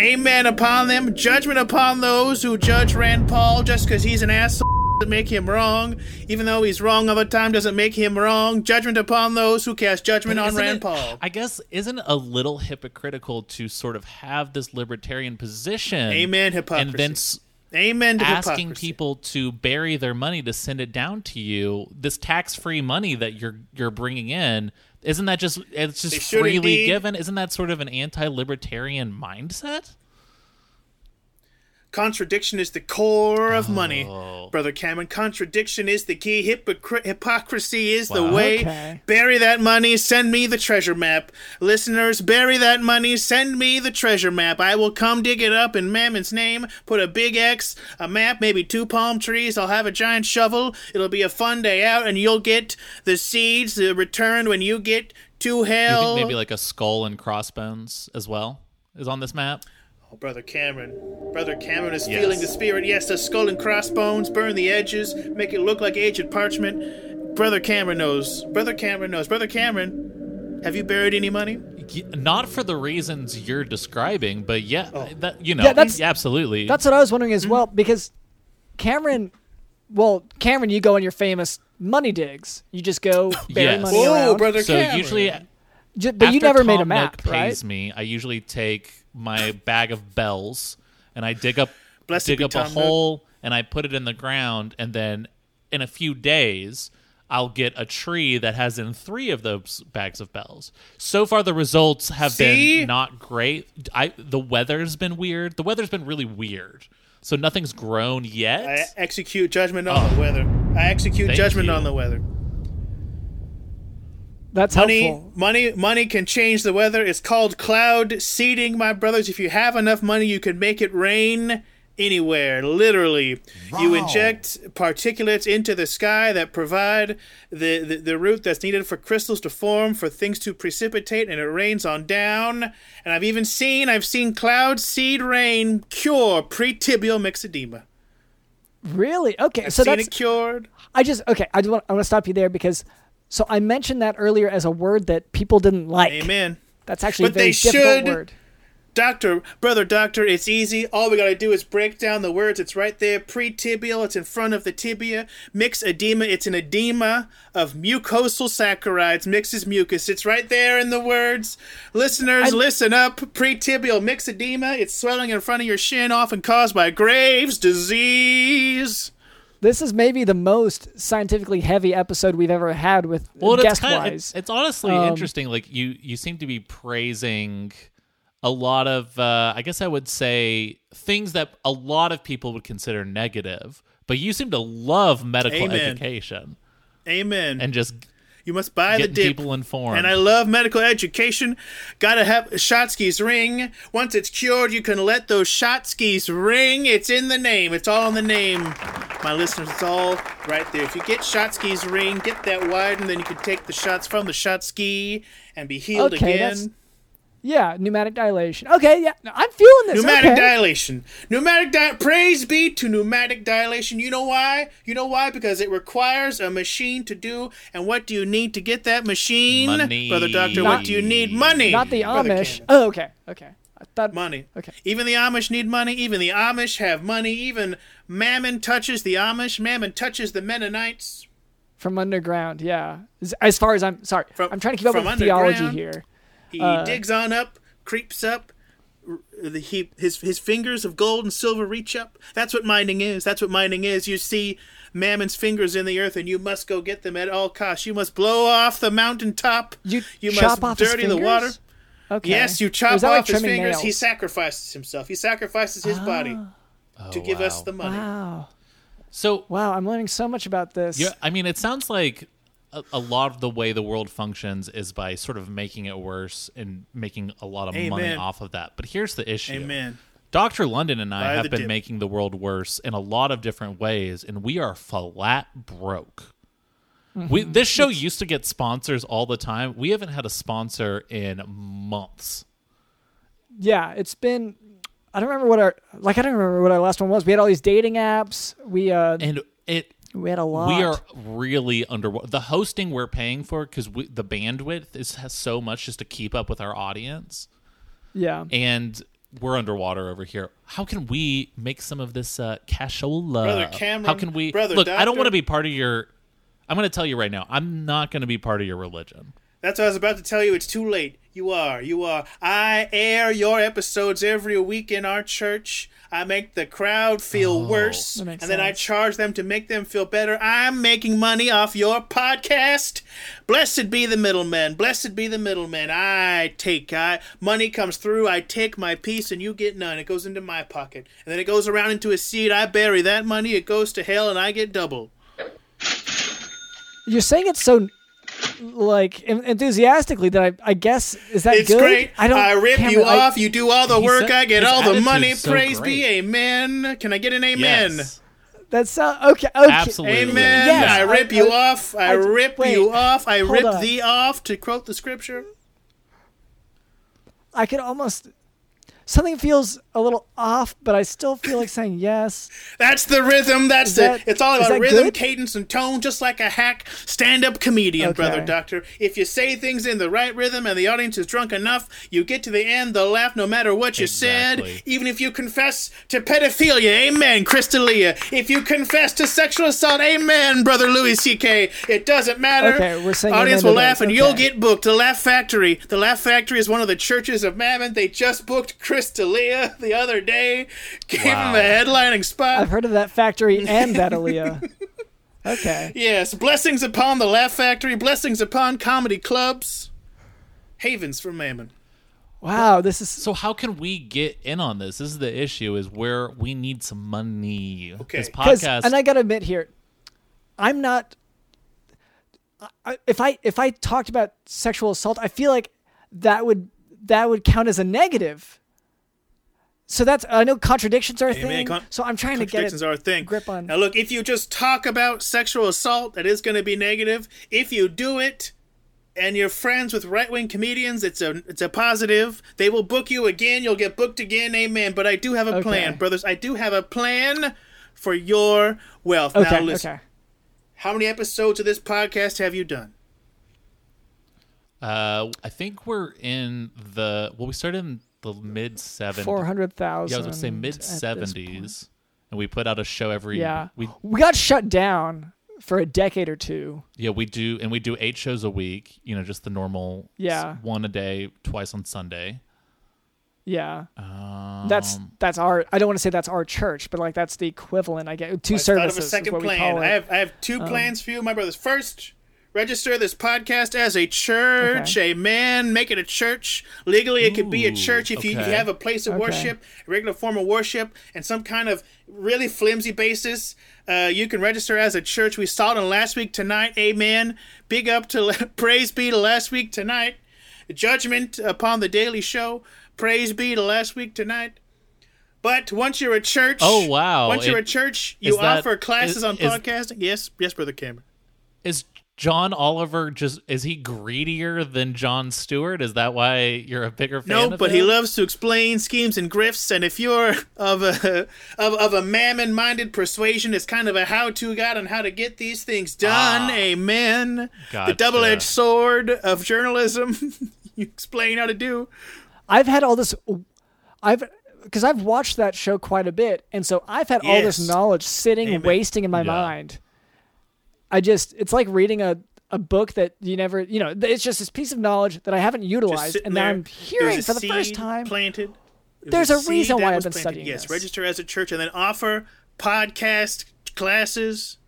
Speaker 4: Amen upon them. Judgment upon those who judge Rand Paul just because he's an asshole doesn't make him wrong. Even though he's wrong all the time doesn't make him wrong. Judgment upon those who cast judgment on Rand
Speaker 3: it-
Speaker 4: Paul.
Speaker 3: I guess isn't it a little hypocritical to sort of have this libertarian position?
Speaker 4: Amen, hypocrisy.
Speaker 3: And then s-
Speaker 4: Amen to
Speaker 3: asking
Speaker 4: hypocrisy.
Speaker 3: people to bury their money to send it down to you this tax-free money that you're you're bringing in isn't that just it's just freely
Speaker 4: indeed.
Speaker 3: given isn't that sort of an anti-libertarian mindset
Speaker 4: Contradiction is the core of money,
Speaker 3: Oh.
Speaker 4: brother Cameron. Contradiction is the key. Hypocr- hypocrisy is the way.
Speaker 1: Okay.
Speaker 4: Bury that money. Send me the treasure map, listeners. Bury that money. Send me the treasure map. I will come dig it up in Mammon's name. Put a big X, a map, maybe two palm trees. I'll have a giant shovel. It'll be a fun day out, and you'll get the seeds uh, returned when you get to
Speaker 3: Do you
Speaker 4: hell.
Speaker 3: think maybe like a skull and crossbones as well is on this map
Speaker 4: Oh, Brother Cameron. Brother Cameron is
Speaker 3: Yes.
Speaker 4: feeling the spirit. Yes, the skull and crossbones, burn the edges, make it look like aged parchment. Brother Cameron knows. Brother Cameron knows. Brother Cameron, have you buried any money?
Speaker 3: Not for the reasons you're describing but yeah
Speaker 4: Oh.
Speaker 3: that you know
Speaker 1: Yeah, that's-
Speaker 3: absolutely
Speaker 1: That's what I was wondering
Speaker 4: Hmm?
Speaker 1: as well because Cameron, well, Cameron, you go on your famous money digs. You just go [LAUGHS] bury
Speaker 3: Yes.
Speaker 1: money
Speaker 4: Whoa,
Speaker 1: around.
Speaker 4: Brother
Speaker 3: so
Speaker 4: Cameron.
Speaker 3: usually
Speaker 1: Ju- but you
Speaker 3: After
Speaker 1: never made a
Speaker 3: Tom
Speaker 1: map,
Speaker 3: Nook
Speaker 1: right?
Speaker 3: pays me, I usually take my bag of bells and I dig up [LAUGHS]
Speaker 4: Blessed
Speaker 3: dig up a hole and I put it in the ground and then in a few days I'll get a tree that has in three of those bags of bells. So far the results have
Speaker 4: See?
Speaker 3: been not great. I the weather's been weird. The weather's been really weird. So nothing's grown yet.
Speaker 4: I execute judgment on oh. the weather. I execute
Speaker 3: Oh. Thank
Speaker 4: judgment
Speaker 3: you.
Speaker 4: on the weather.
Speaker 1: That's
Speaker 4: Money,
Speaker 1: helpful.
Speaker 4: money, money can change the weather. It's called cloud seeding, my brothers. If you have enough money, you can make it rain anywhere. Literally, you inject particulates into the sky that provide the, the the root that's needed for crystals to form, for things to precipitate, and it rains on down. And I've even seen, I've seen cloud seed rain cure pretibial myxedema.
Speaker 1: Really? Okay,
Speaker 4: I've
Speaker 1: so
Speaker 4: seen
Speaker 1: that's
Speaker 4: it cured.
Speaker 1: I just okay. I just want I want to stop you there because so I mentioned that earlier as a word that people didn't like.
Speaker 4: Amen.
Speaker 1: That's actually a
Speaker 4: But
Speaker 1: very
Speaker 4: they
Speaker 1: difficult
Speaker 4: should.
Speaker 1: word.
Speaker 4: Doctor, brother, doctor, it's easy. All we gotta do is break down the words. It's right there. Pretibial, it's in front of the tibia. Mix edema, it's an edema of mucosal saccharides. Mixes mucus. It's right there in the words. Listeners,
Speaker 1: I-
Speaker 4: listen up. Pretibial mix edema. It's swelling in front of your shin, often caused by Graves' disease.
Speaker 1: This is maybe the most scientifically heavy episode we've ever had with
Speaker 3: well, it's
Speaker 1: guest
Speaker 3: kind of,
Speaker 1: wise.
Speaker 3: it's, it's honestly
Speaker 1: Um,
Speaker 3: interesting. Like you, you seem to be praising a lot of, uh, I guess I would say, things that a lot of people would consider negative. But you seem to love medical
Speaker 4: Amen.
Speaker 3: education
Speaker 4: Amen.
Speaker 3: and just
Speaker 4: you must buy the
Speaker 3: getting
Speaker 4: dip.
Speaker 3: people informed.
Speaker 4: And I love medical education. Gotta have Schatzki's ring. Once it's cured, you can let those Schatzki's ring. It's in the name. It's all in the name. My listeners, it's all right there. If you get Schatzki's ring, get that wide, and then you can take the shots from the Schatzki and be healed
Speaker 1: Okay, that's-
Speaker 4: again.
Speaker 1: Yeah, pneumatic dilation. Okay, yeah, I'm feeling this.
Speaker 4: Pneumatic
Speaker 1: okay.
Speaker 4: dilation. Pneumatic di- praise be to pneumatic dilation. You know why? You know why? Because it requires a machine to do. And what do you need to get that machine?
Speaker 3: Money.
Speaker 4: Brother Doctor,
Speaker 1: Not-
Speaker 4: what do you need? Money.
Speaker 1: Not the Amish. Oh, okay, okay. I thought
Speaker 4: Money.
Speaker 1: Okay.
Speaker 4: Even the Amish need money. Even the Amish have money. Even Mammon touches the Amish. Mammon touches the Mennonites.
Speaker 1: from underground. Yeah, as, as far as I'm sorry,
Speaker 4: From-
Speaker 1: I'm trying to keep up with theology here.
Speaker 4: He
Speaker 1: Uh,
Speaker 4: digs on up, creeps up. The, he, his his fingers of gold and silver reach up. That's what mining is. That's what mining is. You see Mammon's fingers in the earth, and you must go get them at all costs. You must blow off the mountaintop.
Speaker 1: You,
Speaker 4: You
Speaker 1: chop
Speaker 4: must
Speaker 1: off his
Speaker 4: dirty the water.
Speaker 1: Okay.
Speaker 4: Yes, you chop
Speaker 1: is that like
Speaker 4: off his
Speaker 1: trimming
Speaker 4: fingers. He sacrifices himself. He sacrifices his body
Speaker 3: Oh,
Speaker 4: to give us the money.
Speaker 1: Wow,
Speaker 3: So
Speaker 1: wow! I'm learning so much about this.
Speaker 3: Yeah, I mean, it sounds like a, a lot of the way the world functions is by sort of making it worse and making a lot of money off of that. But here's the issue.
Speaker 4: Amen.
Speaker 3: Dr. London and I
Speaker 4: Buy
Speaker 3: have been
Speaker 4: dip.
Speaker 3: making the world worse in a lot of different ways, and we are flat broke. We
Speaker 4: Mm-hmm.
Speaker 3: this show used to get sponsors all the time. We haven't had a sponsor in months.
Speaker 1: Yeah, it's been. I don't remember what our like. I don't remember what our last one was. We had all these dating apps. We uh,
Speaker 3: And it
Speaker 1: we had a lot.
Speaker 3: we are really under the hosting we're paying for because the bandwidth is has so much just to keep up with our audience.
Speaker 1: Yeah.
Speaker 3: and we're underwater over here. How can we make some of this uh, cashola?
Speaker 4: Brother Cameron,
Speaker 3: How can we
Speaker 4: brother
Speaker 3: look? I don't want to be part of your. I'm going to tell you right now. I'm not going to be part of your religion.
Speaker 4: That's what I was about to tell you. It's too late. You are. You are. I air your episodes every week in our church. I make the crowd feel
Speaker 3: Oh.
Speaker 4: worse, and
Speaker 1: makes
Speaker 4: then I charge them to make them feel better. I'm making money off your podcast. Blessed be the middleman. Blessed be the middleman. I take. I money comes through. I take my piece, and you get none. It goes into my pocket, and then it goes around into a seed. I bury that money. It goes to hell, and I get double.
Speaker 1: You're saying it so like en- enthusiastically that I I guess is that
Speaker 4: It's
Speaker 1: good?
Speaker 4: great.
Speaker 1: I don't.
Speaker 4: I rip you
Speaker 1: I-
Speaker 4: off. You do all the work.
Speaker 3: said-
Speaker 4: I get all the money.
Speaker 3: so
Speaker 4: Praise
Speaker 3: great.
Speaker 4: be. Amen. Can I get an amen?
Speaker 3: Yes,
Speaker 1: That's uh, okay. Okay.
Speaker 3: absolutely.
Speaker 4: Amen.
Speaker 1: Yes,
Speaker 4: I
Speaker 1: I-
Speaker 4: rip you
Speaker 1: I-
Speaker 4: off. I,
Speaker 1: I-
Speaker 4: rip
Speaker 1: wait,
Speaker 4: you off. I rip
Speaker 1: on.
Speaker 4: thee off. To quote the scripture.
Speaker 1: I could almost. Something feels a little off, but I still feel like saying yes. [LAUGHS]
Speaker 4: That's the rhythm. That's
Speaker 1: Is
Speaker 4: the.
Speaker 1: that-
Speaker 4: it's all about rhythm,
Speaker 1: good?
Speaker 4: cadence, and tone, just like a hack stand-up comedian,
Speaker 1: Okay.
Speaker 4: brother doctor. If you say things in the right rhythm and the audience is drunk enough, you get to the end, they'll laugh no matter what you
Speaker 3: Exactly.
Speaker 4: said. Even if you confess to pedophilia, amen, Chris D'Elia. If you confess to sexual assault, amen, brother Louis C.K. It doesn't matter.
Speaker 1: Okay, we're saying
Speaker 4: audience will laugh,
Speaker 1: those.
Speaker 4: and you'll get booked. The Laugh Factory. The Laugh Factory is one of the churches of Mammon. They just booked Chris D'Elia the other day. Gave
Speaker 3: Wow.
Speaker 4: him a headlining spot.
Speaker 1: I've heard of that factory and that Aaliyah. [LAUGHS] Okay.
Speaker 4: Yes, blessings upon the Laugh Factory, blessings upon comedy clubs, havens for Mammon.
Speaker 1: Wow, this is
Speaker 3: So how can we get in on this? This is the issue: is where we need some money.
Speaker 4: Okay.
Speaker 3: this podcast.
Speaker 1: and I gotta admit here, I'm not. I, if I if I talked about sexual assault, I feel like that would that would count as a negative. So that's I know contradictions are a
Speaker 4: Amen.
Speaker 1: thing.
Speaker 4: Con-
Speaker 1: so I'm trying to get
Speaker 4: Contradictions are a thing.
Speaker 1: grip on-
Speaker 4: Now, look, if you just talk about sexual assault, that is going to be negative. If you do it, and you're friends with right wing comedians, it's a it's a positive. They will book you again. You'll get booked again. Amen. But I do have a
Speaker 1: Okay.
Speaker 4: plan, brothers. I do have a plan for your wealth.
Speaker 1: Okay.
Speaker 4: now, listen.
Speaker 1: okay.
Speaker 4: How many episodes of this podcast have you done?
Speaker 3: uh, I think we're in the well. We started in the mid seventies.
Speaker 1: Four hundred thousand.
Speaker 3: Yeah, I was gonna say mid seventies, and we put out a show every.
Speaker 1: Yeah,
Speaker 3: we
Speaker 1: we got shut down for a decade or two.
Speaker 3: yeah we do, and we do eight shows a week. You know, just the normal.
Speaker 1: Yeah.
Speaker 3: one a day, twice on Sunday.
Speaker 1: Yeah,
Speaker 3: Um,
Speaker 1: that's that's our. I don't want to say that's our church, but like that's the equivalent. I get two
Speaker 4: I thought of
Speaker 1: services.
Speaker 4: a
Speaker 1: is
Speaker 4: second
Speaker 1: what we
Speaker 4: plan.
Speaker 1: call it. Um,
Speaker 4: I have I have two plans for you, my brothers. First, register this podcast as a church,
Speaker 1: Okay.
Speaker 4: amen. Make it a church. Legally, it could be a church if you, if you have a place of
Speaker 1: Okay.
Speaker 4: worship, a regular form of worship, and some kind of really flimsy basis. Uh, you can register as a church. We saw it on last week tonight, amen. Big up to [LAUGHS] praise be to last week tonight. Judgment upon the Daily Show. Praise be to last week tonight. But once you're a church,
Speaker 3: Oh, wow.
Speaker 4: Once you're a church, you
Speaker 3: is that-
Speaker 4: offer classes
Speaker 3: is-
Speaker 4: on
Speaker 3: is-
Speaker 4: podcasting. Yes, yes, brother Cameron.
Speaker 3: is John Oliver just is he greedier than Jon Stewart? Is that why you're a bigger fan?
Speaker 4: No,
Speaker 3: of
Speaker 4: but he loves to explain schemes and grifts. And if you're of a of, of a mammon-minded persuasion, it's kind of a how-to guide on how to get these things done.
Speaker 3: Ah.
Speaker 4: Amen. The double-edged sword of journalism. [LAUGHS] you explain how to do.
Speaker 1: I've had all this. I've because I've watched that show quite a bit, and so I've had all this knowledge sitting
Speaker 4: Amen.
Speaker 1: wasting in my
Speaker 3: Yeah.
Speaker 1: mind. I just it's like reading a a book that you never you know it's just this piece of knowledge that I haven't utilized, and now
Speaker 4: there.
Speaker 1: I'm hearing for the first time.
Speaker 4: Planted. There's
Speaker 1: There's a reason why I've been
Speaker 4: planted.
Speaker 1: studying
Speaker 4: Yes,
Speaker 1: this.
Speaker 4: register as a church and then offer podcast classes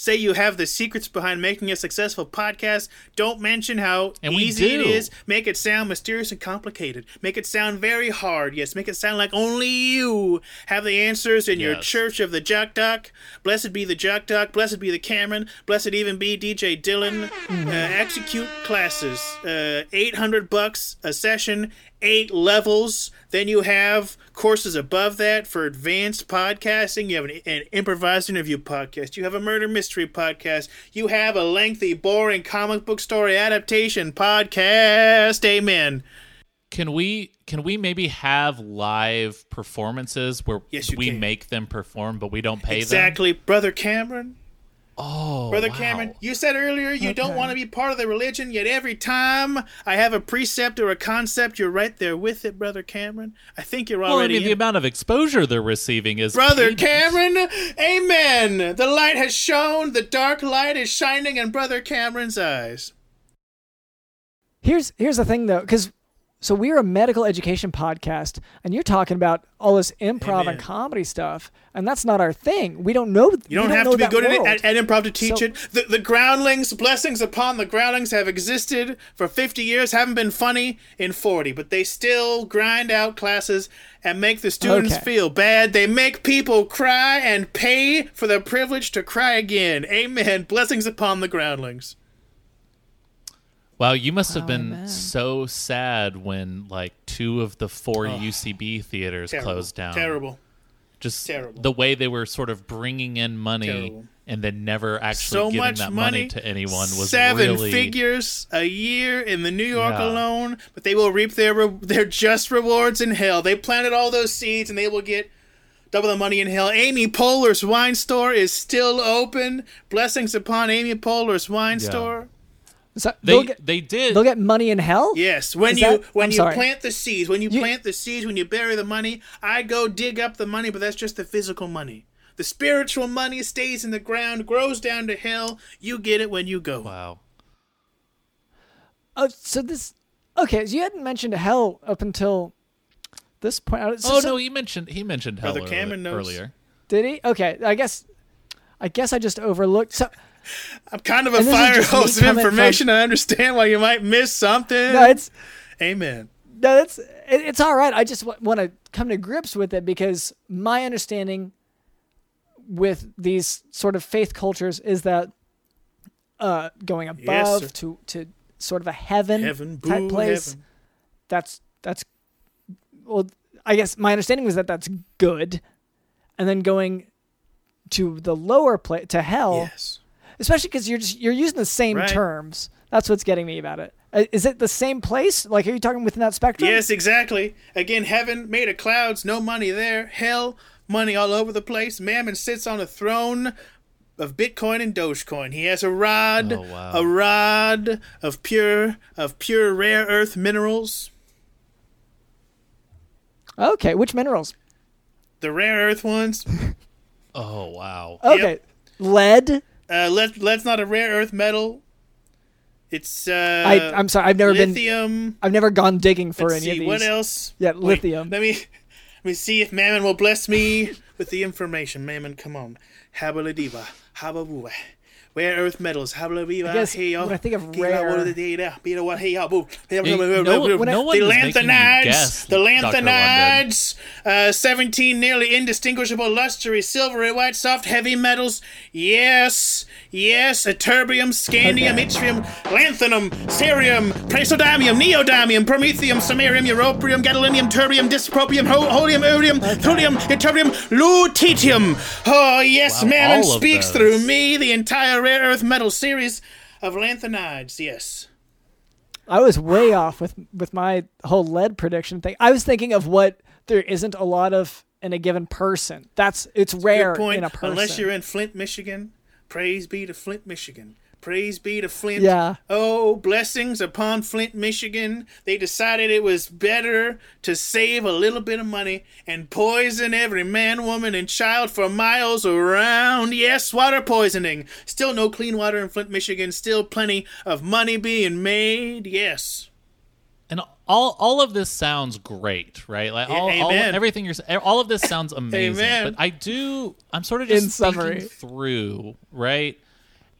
Speaker 4: say you have the secrets behind making a successful podcast. Don't mention how
Speaker 3: And
Speaker 4: easy it is. Make it sound mysterious and complicated. Make it sound very hard. Yes, make it sound like only you have the answers in your church of the Jock Doc. Blessed be the Jock Doc. Blessed be the Cameron. Blessed even be DJ Dylan. Uh, execute classes. Uh, 800 bucks a session, eight levels. Then you have courses above that for advanced podcasting. You have an, an improvised interview podcast. You have a murder mystery podcast. You have a lengthy, boring comic book story adaptation podcast. Amen.
Speaker 3: Can we can we maybe have live performances where
Speaker 4: Yes,
Speaker 3: we
Speaker 4: can.
Speaker 3: make them perform but we don't pay them?
Speaker 4: Exactly, Brother Cameron.
Speaker 3: Oh,
Speaker 4: Brother
Speaker 3: wow.
Speaker 4: Cameron, you said earlier you don't want to be part of the religion, yet every time I have a precept or a concept, you're right there with it, Brother Cameron. I think you're
Speaker 3: Well, I
Speaker 4: already
Speaker 3: mean, the amount of exposure they're receiving is
Speaker 4: Brother
Speaker 3: paid-
Speaker 4: Cameron, amen. The light has shone, the dark light is shining in Brother Cameron's eyes.
Speaker 1: Here's here's the thing though, because so we're a medical education podcast, and you're talking about all this improv
Speaker 4: Amen.
Speaker 1: and comedy stuff, and that's not our thing. We don't know.
Speaker 4: You don't,
Speaker 1: we
Speaker 4: have to be good at, at, at improv to teach
Speaker 1: So-
Speaker 4: it. The, the groundlings, blessings upon the groundlings, have existed for 50 years, haven't been funny in 40, but they still grind out classes and make the students
Speaker 1: Okay.
Speaker 4: feel bad. They make people cry and pay for the privilege to cry again. Amen. Blessings upon the groundlings.
Speaker 3: Wow, you must have been
Speaker 1: man.
Speaker 3: so sad when like two of the four UCB theaters
Speaker 4: Terrible.
Speaker 3: closed down.
Speaker 4: Terrible.
Speaker 3: Just
Speaker 4: Terrible.
Speaker 3: the way they were sort of bringing in money
Speaker 4: Terrible.
Speaker 3: and then never actually
Speaker 4: so
Speaker 3: giving
Speaker 4: much
Speaker 3: that
Speaker 4: money,
Speaker 3: money to anyone was
Speaker 4: seven
Speaker 3: really
Speaker 4: figures a year in the New York
Speaker 3: Yeah.
Speaker 4: alone. But they will reap their re- their just rewards in hell. They planted all those seeds, and they will get double the money in hell. Amy Poehler's wine store is still open. Blessings upon Amy Poehler's wine
Speaker 3: Yeah.
Speaker 4: store.
Speaker 1: So
Speaker 3: They
Speaker 1: they'll get
Speaker 3: they did
Speaker 1: they'll get money in hell.
Speaker 4: Yes, when
Speaker 1: Is
Speaker 4: you
Speaker 1: that-
Speaker 4: when
Speaker 1: I'm
Speaker 4: you
Speaker 1: sorry.
Speaker 4: plant the seeds, when you,
Speaker 1: You-
Speaker 4: plant the seeds, when you bury the money, I go dig up the money, but that's just the physical money. The spiritual money stays in the ground, grows down to hell. You get it when you go.
Speaker 3: wow.
Speaker 1: Oh, so this okay? So you hadn't mentioned hell up until this point. Uh, So-
Speaker 3: oh
Speaker 1: so-
Speaker 3: no, he mentioned he mentioned hell
Speaker 4: Brother
Speaker 3: earli-
Speaker 4: Cameron knows.
Speaker 3: earlier.
Speaker 1: Did he? Okay, I guess. I guess I just overlooked. So
Speaker 4: I'm kind of a
Speaker 1: And this is
Speaker 4: fire hose of
Speaker 1: coming from-
Speaker 4: information. I understand why you might miss something.
Speaker 1: no, it's
Speaker 4: Amen.
Speaker 1: no, it's it, it's all right. I just w- want to come to grips with it because my understanding with these sort of faith cultures is that uh, going above
Speaker 4: sir.
Speaker 1: to to sort of a heaven,
Speaker 4: Heaven,
Speaker 1: type
Speaker 4: boo,
Speaker 1: place.
Speaker 4: heaven.
Speaker 1: That's that's well, I guess my understanding was that that's good, and then going to the lower place to hell.
Speaker 4: Yes.
Speaker 1: Especially because you're just you're using the same
Speaker 4: Right.
Speaker 1: terms. That's what's getting me about it. Uh, it the same place? Like, are you talking within that spectrum?
Speaker 4: Yes, exactly. Again, heaven made of clouds, no money there. Hell, money all over the place. Mammon sits on a throne of Bitcoin and Dogecoin. He has a rod,
Speaker 3: Oh, wow.
Speaker 4: a rod of pure of pure rare earth minerals.
Speaker 1: Okay, which minerals?
Speaker 4: The rare earth ones. [LAUGHS]
Speaker 3: Oh wow.
Speaker 1: Okay, lead.
Speaker 4: Uh, lead, lead's not a rare earth metal. It's uh,
Speaker 1: I I'm sorry, I've never been.
Speaker 4: lithium.
Speaker 1: I've never gone digging for
Speaker 4: Let's
Speaker 1: any
Speaker 4: see
Speaker 1: of
Speaker 4: what else.
Speaker 1: Yeah,
Speaker 4: Wait,
Speaker 1: lithium.
Speaker 4: let me let me see if Mammon will bless me with the information. Mammon, come on. Habaladiva, hababuwa. Rare earth metals, habaladiva.
Speaker 1: I guess
Speaker 4: hey,
Speaker 1: when I think of rare-
Speaker 4: what the data? Be what? Hey, yo, boo.
Speaker 3: no- no
Speaker 4: the
Speaker 3: you
Speaker 4: lanthanides, the lanthanides, uh, seventeen nearly indistinguishable lustery, silvery white, soft, heavy metals. Yes, yes, ytterbium, scandium,
Speaker 1: Okay.
Speaker 4: yttrium, lanthanum, cerium, praseodymium, neodymium, promethium, samarium, europium, gadolinium, terbium, dyspropium, ho- holium, iridium, thulium, ytterbium, lutetium. Oh, yes,
Speaker 3: Wow,
Speaker 4: Mammon speaks through me, the entire rare earth metal series of lanthanides, yes.
Speaker 1: I was way [GASPS] off with with my whole lead prediction thing. I was thinking of what there isn't a lot of in a given person. That's it's rare in a person.
Speaker 4: Unless you're in Flint, Michigan. Praise be to Flint, Michigan. Praise be to Flint.
Speaker 1: Yeah.
Speaker 4: Oh, blessings upon Flint, Michigan. They decided it was better to save a little bit of money and poison every man, woman, and child for miles around. Yes, water poisoning. Still no clean water in Flint, Michigan. Still plenty of money being made. Yes.
Speaker 3: And all all of this sounds great, right? Like all, all everything you're saying, all of this sounds [LAUGHS] amazing.
Speaker 4: Amen.
Speaker 3: But I do, I'm sort of just
Speaker 1: In summary.
Speaker 3: thinking through, right?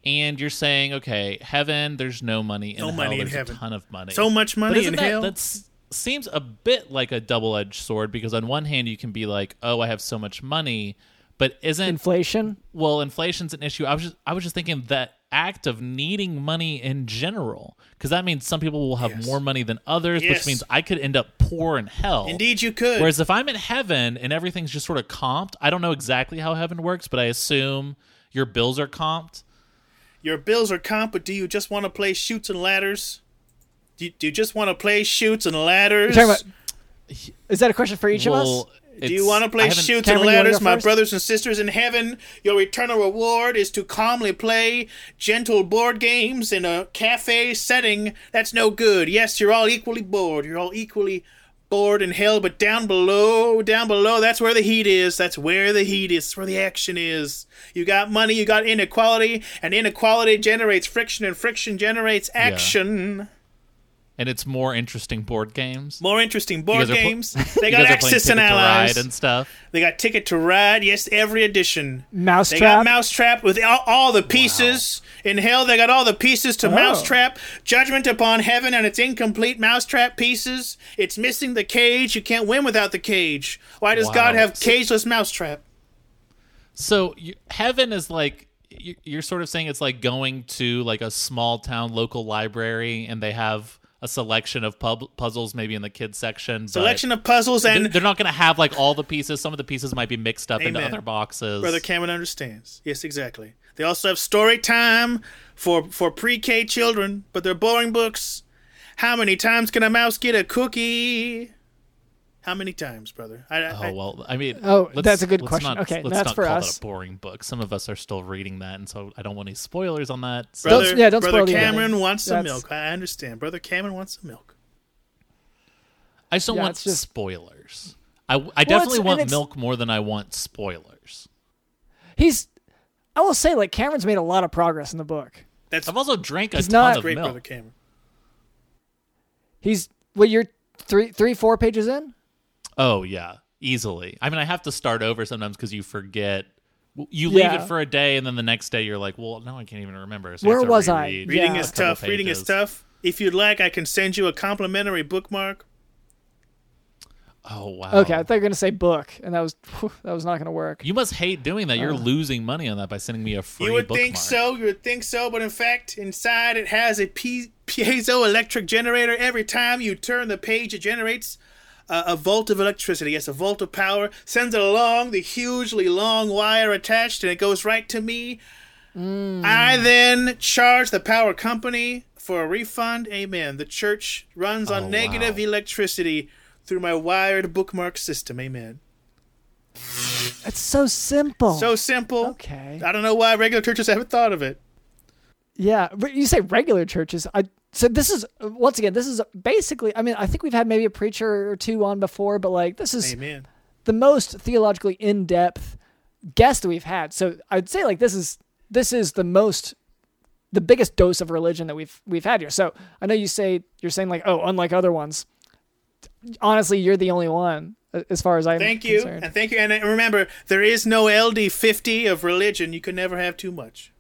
Speaker 3: And you're saying, okay, heaven, there's no money. In
Speaker 4: No
Speaker 3: hell,
Speaker 4: money in
Speaker 3: there's
Speaker 4: heaven.
Speaker 3: a ton of money.
Speaker 4: So much
Speaker 3: But
Speaker 4: money
Speaker 3: isn't
Speaker 4: in
Speaker 3: that,
Speaker 4: hell.
Speaker 3: That's seems a bit like a double-edged sword because on one hand you can be like, oh, I have so much money, but isn't
Speaker 1: Inflation.
Speaker 3: well inflation's an issue i was just i was just thinking that act of needing money in general because that means some people will have
Speaker 4: Yes.
Speaker 3: more money than others
Speaker 4: Yes.
Speaker 3: which means i could end up poor in hell
Speaker 4: Indeed, you could.
Speaker 3: whereas if i'm in heaven and everything's just sort of comped i don't know exactly how heaven works but i assume your bills are comped
Speaker 4: Your bills are comp, but do you just want to play Chutes and Ladders? Do you, do you just want to play Chutes and Ladders?
Speaker 1: You're talking about, is that a question for each of us?
Speaker 4: Do you want to play
Speaker 3: haven't-
Speaker 4: Chutes
Speaker 1: Cameron,
Speaker 4: and
Speaker 1: you wanna go
Speaker 4: ladders, my brothers and sisters in heaven? Your eternal reward is to calmly play gentle board games in a cafe setting. That's no good. Yes, you're all equally bored. You're all equally bored in hell, but down below, down below, that's where the heat is. That's where the heat is. That's where the action is. You got money, you got inequality, and inequality generates friction, and friction generates action.
Speaker 3: And it's more interesting board games
Speaker 4: More interesting board
Speaker 3: guys are pl-
Speaker 4: games. [LAUGHS] They got
Speaker 3: guys
Speaker 4: Axis and Allies.
Speaker 3: And stuff
Speaker 4: They got Ticket to Ride. Yes, every edition. They got
Speaker 1: Mousetrap.
Speaker 4: Mousetrap with all, all the pieces. In hell, they got all the pieces to
Speaker 1: Oh.
Speaker 4: Mousetrap. Judgment upon heaven and its incomplete Mousetrap pieces. It's missing the cage. You can't win without the cage. Why does
Speaker 3: Wow.
Speaker 4: God have
Speaker 3: So-
Speaker 4: cageless Mousetrap?
Speaker 3: So you, heaven is like you're sort of saying it's like going to like a small town local library and they have a selection of pub- puzzles maybe in the kids section.
Speaker 4: Selection of puzzles and
Speaker 3: they're not going to have like all the pieces. Some of the pieces might be mixed up into other boxes.
Speaker 4: Brother Cameron understands. Yes, exactly. They also have story time for for pre-K children, but they're boring books. How many times can a mouse get a cookie? How many times, brother? I, I,
Speaker 3: Oh well, I mean,
Speaker 1: Oh,
Speaker 3: let's-
Speaker 1: that's a good
Speaker 3: let's
Speaker 1: question.
Speaker 3: Not,
Speaker 1: Okay,
Speaker 3: let's
Speaker 1: that's
Speaker 3: not
Speaker 1: for
Speaker 3: call
Speaker 1: us.
Speaker 3: That a boring book. Some of us are still reading that, and so I don't want any spoilers on that. So
Speaker 4: brother,
Speaker 1: yeah, don't
Speaker 4: brother
Speaker 1: spoil the
Speaker 4: Cameron
Speaker 1: ending.
Speaker 4: wants some
Speaker 1: That's-
Speaker 4: milk. I understand. Brother Cameron wants some milk.
Speaker 3: I just don't
Speaker 1: Yeah,
Speaker 3: want
Speaker 1: just-
Speaker 3: spoilers. I, I definitely want milk more than I want spoilers.
Speaker 1: He's. I will say, like Cameron's made a lot of progress in the book.
Speaker 4: That's
Speaker 3: I've also drank a
Speaker 1: He's
Speaker 3: ton
Speaker 1: not-
Speaker 3: of
Speaker 4: great,
Speaker 3: milk.
Speaker 4: brother Cameron.
Speaker 1: He's. Well, you're three, three, four pages in.
Speaker 3: Oh yeah, easily. I mean, I have to start over sometimes because you forget. You leave
Speaker 1: Yeah.
Speaker 3: it for a day, and then the next day you're like, "Well, no, I can't even remember." So you
Speaker 1: Where
Speaker 3: have to
Speaker 1: was I?
Speaker 3: reread.
Speaker 4: Reading
Speaker 1: Yeah.
Speaker 4: is
Speaker 3: A couple
Speaker 4: tough. Reading is
Speaker 3: pages.
Speaker 4: tough. If you'd like, I can send you a complimentary bookmark.
Speaker 3: Oh wow.
Speaker 1: Okay, I thought you were gonna say book, and that was that was not gonna work.
Speaker 3: You must hate doing that. You're
Speaker 1: Uh.
Speaker 3: losing money on that by sending me a free
Speaker 4: You would
Speaker 3: bookmark.
Speaker 4: think so. You would think so, but in fact, inside it has a pi- piezoelectric generator. Every time you turn the page, it generates a, a volt of electricity. Yes, a volt of power. Sends it along the hugely long wire attached, and it goes right to me. Hmm. I then charge the power company for a refund. Amen. The church runs on
Speaker 3: Oh,
Speaker 4: negative
Speaker 3: wow.
Speaker 4: electricity through my wired bookmark system. Amen.
Speaker 1: It's so simple.
Speaker 4: So simple.
Speaker 1: okay.
Speaker 4: I don't know why regular churches haven't thought of it.
Speaker 1: Yeah, but you say regular churches. I so this is once again this is basically. I mean, I think we've had maybe a preacher or two on before, but like this is
Speaker 4: Amen.
Speaker 1: the most theologically in depth guest that we've had. So I'd say like this is this is the most the biggest dose of religion that we've we've had here. So I know you say you're saying like oh unlike other ones. Honestly, you're the only one as far as I'm
Speaker 4: Thank you,
Speaker 1: concerned.
Speaker 4: and thank you, and remember, there is no LD fifty of religion. You can never have too much.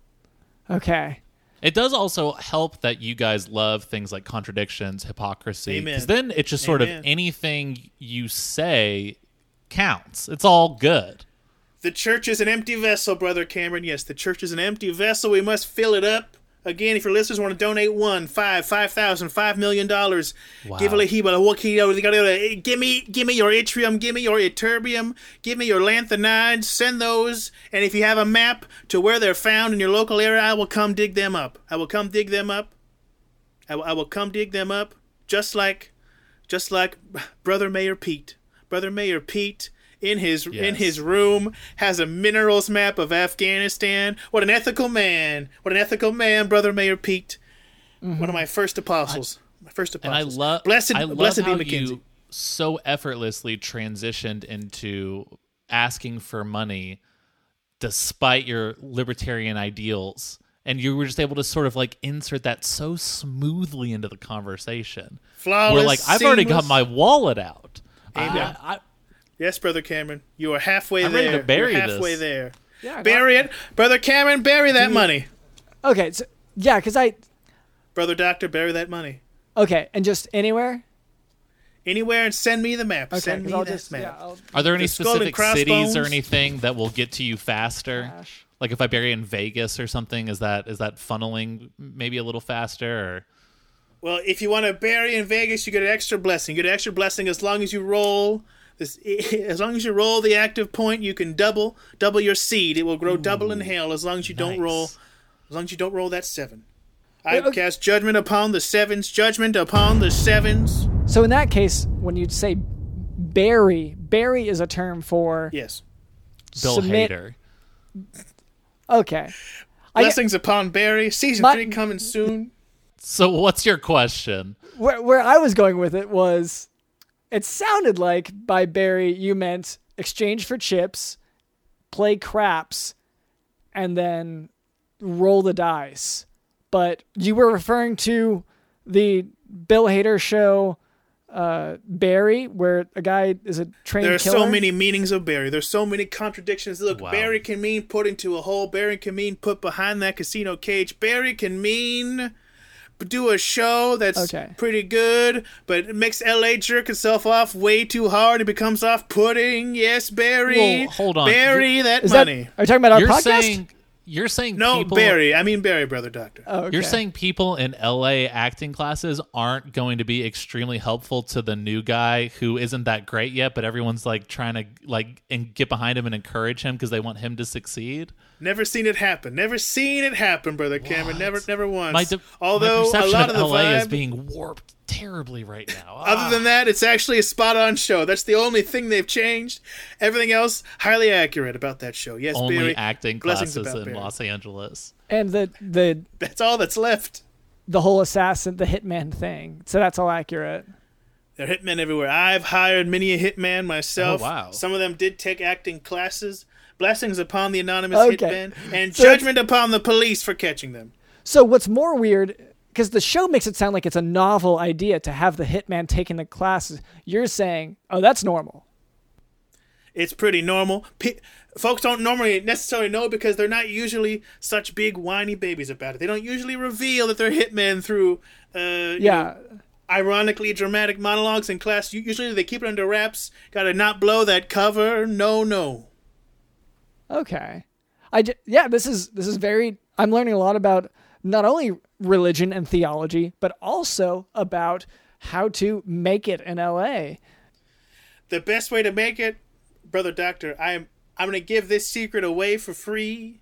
Speaker 1: Okay.
Speaker 3: It does also help that you guys love things like contradictions, hypocrisy, because then it's just sort
Speaker 4: Amen.
Speaker 3: of anything you say counts. It's all good.
Speaker 4: The church is an empty vessel, brother Cameron. Yes, the church is an empty vessel. We must fill it up. Again, if your listeners want to donate one, five, five thousand, five million dollars, give a
Speaker 3: Wow.
Speaker 4: hiba, what can you gotta give me, give me your yttrium, give me your ytterbium, give me your lanthanides. Send those, and if you have a map to where they're found in your local area, I will come dig them up. I will come dig them up. I will, I will come dig them up, just like, just like brother Mayor Pete. Brother Mayor Pete in his in his room has a minerals map of Afghanistan. What an ethical man! What an ethical man, brother Mayor Pete. One of my mm-hmm. first apostles. my first apostles.
Speaker 3: And I love
Speaker 4: blessed
Speaker 3: I love
Speaker 4: blessed
Speaker 3: how you so effortlessly transitioned into asking for money despite your libertarian ideals. And you were just able to sort of like insert that so smoothly into the conversation.
Speaker 4: Flawless.
Speaker 3: Where like I've already got my wallet out. I, I,
Speaker 4: Yes, brother Cameron, you are halfway
Speaker 3: I'm
Speaker 4: there.
Speaker 3: ready to bury
Speaker 4: You're halfway
Speaker 3: this.
Speaker 4: there.
Speaker 1: Yeah.
Speaker 4: Bury it, brother Cameron. Bury that money.
Speaker 1: Okay, so yeah, because I
Speaker 4: Brother Doctor, bury that money.
Speaker 1: okay, and just anywhere.
Speaker 4: Anywhere and send me the map.
Speaker 1: Okay,
Speaker 4: send
Speaker 1: 'cause
Speaker 4: me
Speaker 1: I'll
Speaker 4: that
Speaker 1: just
Speaker 4: map.
Speaker 1: yeah,
Speaker 3: Are there any
Speaker 4: The skull and
Speaker 3: specific cities or
Speaker 4: crossbones?
Speaker 3: anything that will get to you faster?
Speaker 1: Gosh.
Speaker 3: Like if I bury in Vegas or something, is that is that funneling maybe a little faster? Or
Speaker 4: Well, if you want to bury in Vegas, you get an extra blessing. You get an extra blessing as long as you roll this. [LAUGHS] As long as you roll the active point, you can double double your seed. It will grow double in hell as long as you don't roll. As long as you don't roll that seven. I
Speaker 1: Wait, okay.
Speaker 4: cast judgment upon the sevens. Judgment upon the sevens.
Speaker 1: So in that case, when you'd say bury, bury is a term for
Speaker 4: Yes.
Speaker 3: Bill
Speaker 1: Submit-
Speaker 3: Hader.
Speaker 1: okay. I,
Speaker 4: Blessings upon Barry. Season
Speaker 1: My-
Speaker 4: three coming soon.
Speaker 3: So what's your question?
Speaker 1: where where I was going with it was, it sounded like by Barry you meant exchange for chips, play craps, and then roll the dice. But you were referring to the Bill Hader show, uh, Barry, where a guy is a trained
Speaker 4: There are
Speaker 1: killer.
Speaker 4: so many meanings of Barry. There's so many contradictions. Look,
Speaker 3: Wow.
Speaker 4: Barry can mean put into a hole. Barry can mean put behind that casino cage. Barry can mean do a show that's
Speaker 1: Okay.
Speaker 4: pretty good, but it makes LA jerk itself off way too hard. It becomes off putting. Yes, Barry.
Speaker 3: Well, hold on.
Speaker 4: Barry that
Speaker 1: Is that,
Speaker 4: money.
Speaker 1: are you talking about our
Speaker 3: You're
Speaker 1: podcast?
Speaker 3: saying you're saying
Speaker 4: no,
Speaker 3: people,
Speaker 4: Barry. I mean Barry, brother doctor.
Speaker 1: Oh, okay.
Speaker 3: You're saying people in LA acting classes aren't going to be extremely helpful to the new guy who isn't that great yet, but everyone's like trying to like and get behind him and encourage him because they want him to succeed.
Speaker 4: Never seen it happen. Never seen it happen, brother Cameron. Never, never once.
Speaker 3: My, de-
Speaker 4: Although
Speaker 3: my
Speaker 4: a lot
Speaker 3: of,
Speaker 4: of the
Speaker 3: LA is being warped terribly right now. [LAUGHS]
Speaker 4: Other ah. than that, it's actually a spot on show. That's the only thing they've changed. Everything else, highly accurate about that show. Yes,
Speaker 3: only
Speaker 4: Barry.
Speaker 3: acting classes in
Speaker 4: Barry.
Speaker 3: Los Angeles.
Speaker 1: and the the
Speaker 4: That's all that's left.
Speaker 1: the whole assassin, the hitman thing. So that's all accurate.
Speaker 4: There are hitmen everywhere. I've hired many a hitman myself.
Speaker 3: Oh, wow.
Speaker 4: Some of them did take acting classes. Blessings upon the anonymous
Speaker 1: Okay.
Speaker 4: hitmen, and
Speaker 1: So
Speaker 4: judgment upon the police for catching them.
Speaker 1: So what's more weird, because the show makes it sound like it's a novel idea to have the hitman taking the classes. You're saying, oh, that's normal.
Speaker 4: It's pretty normal. Pe- folks don't normally necessarily know because they're not usually such big whiny babies about it. They don't usually reveal that they're hitmen through, uh,
Speaker 1: Yeah.
Speaker 4: ironically dramatic monologues in class. Usually they keep it under wraps. Got to not blow that cover. No, no.
Speaker 1: Okay. I j- yeah, this is this is very. I'm learning a lot about not only religion and theology, but also about how to make it in LA.
Speaker 4: The best way to make it, brother doctor, I'm I'm gonna give this secret away for free.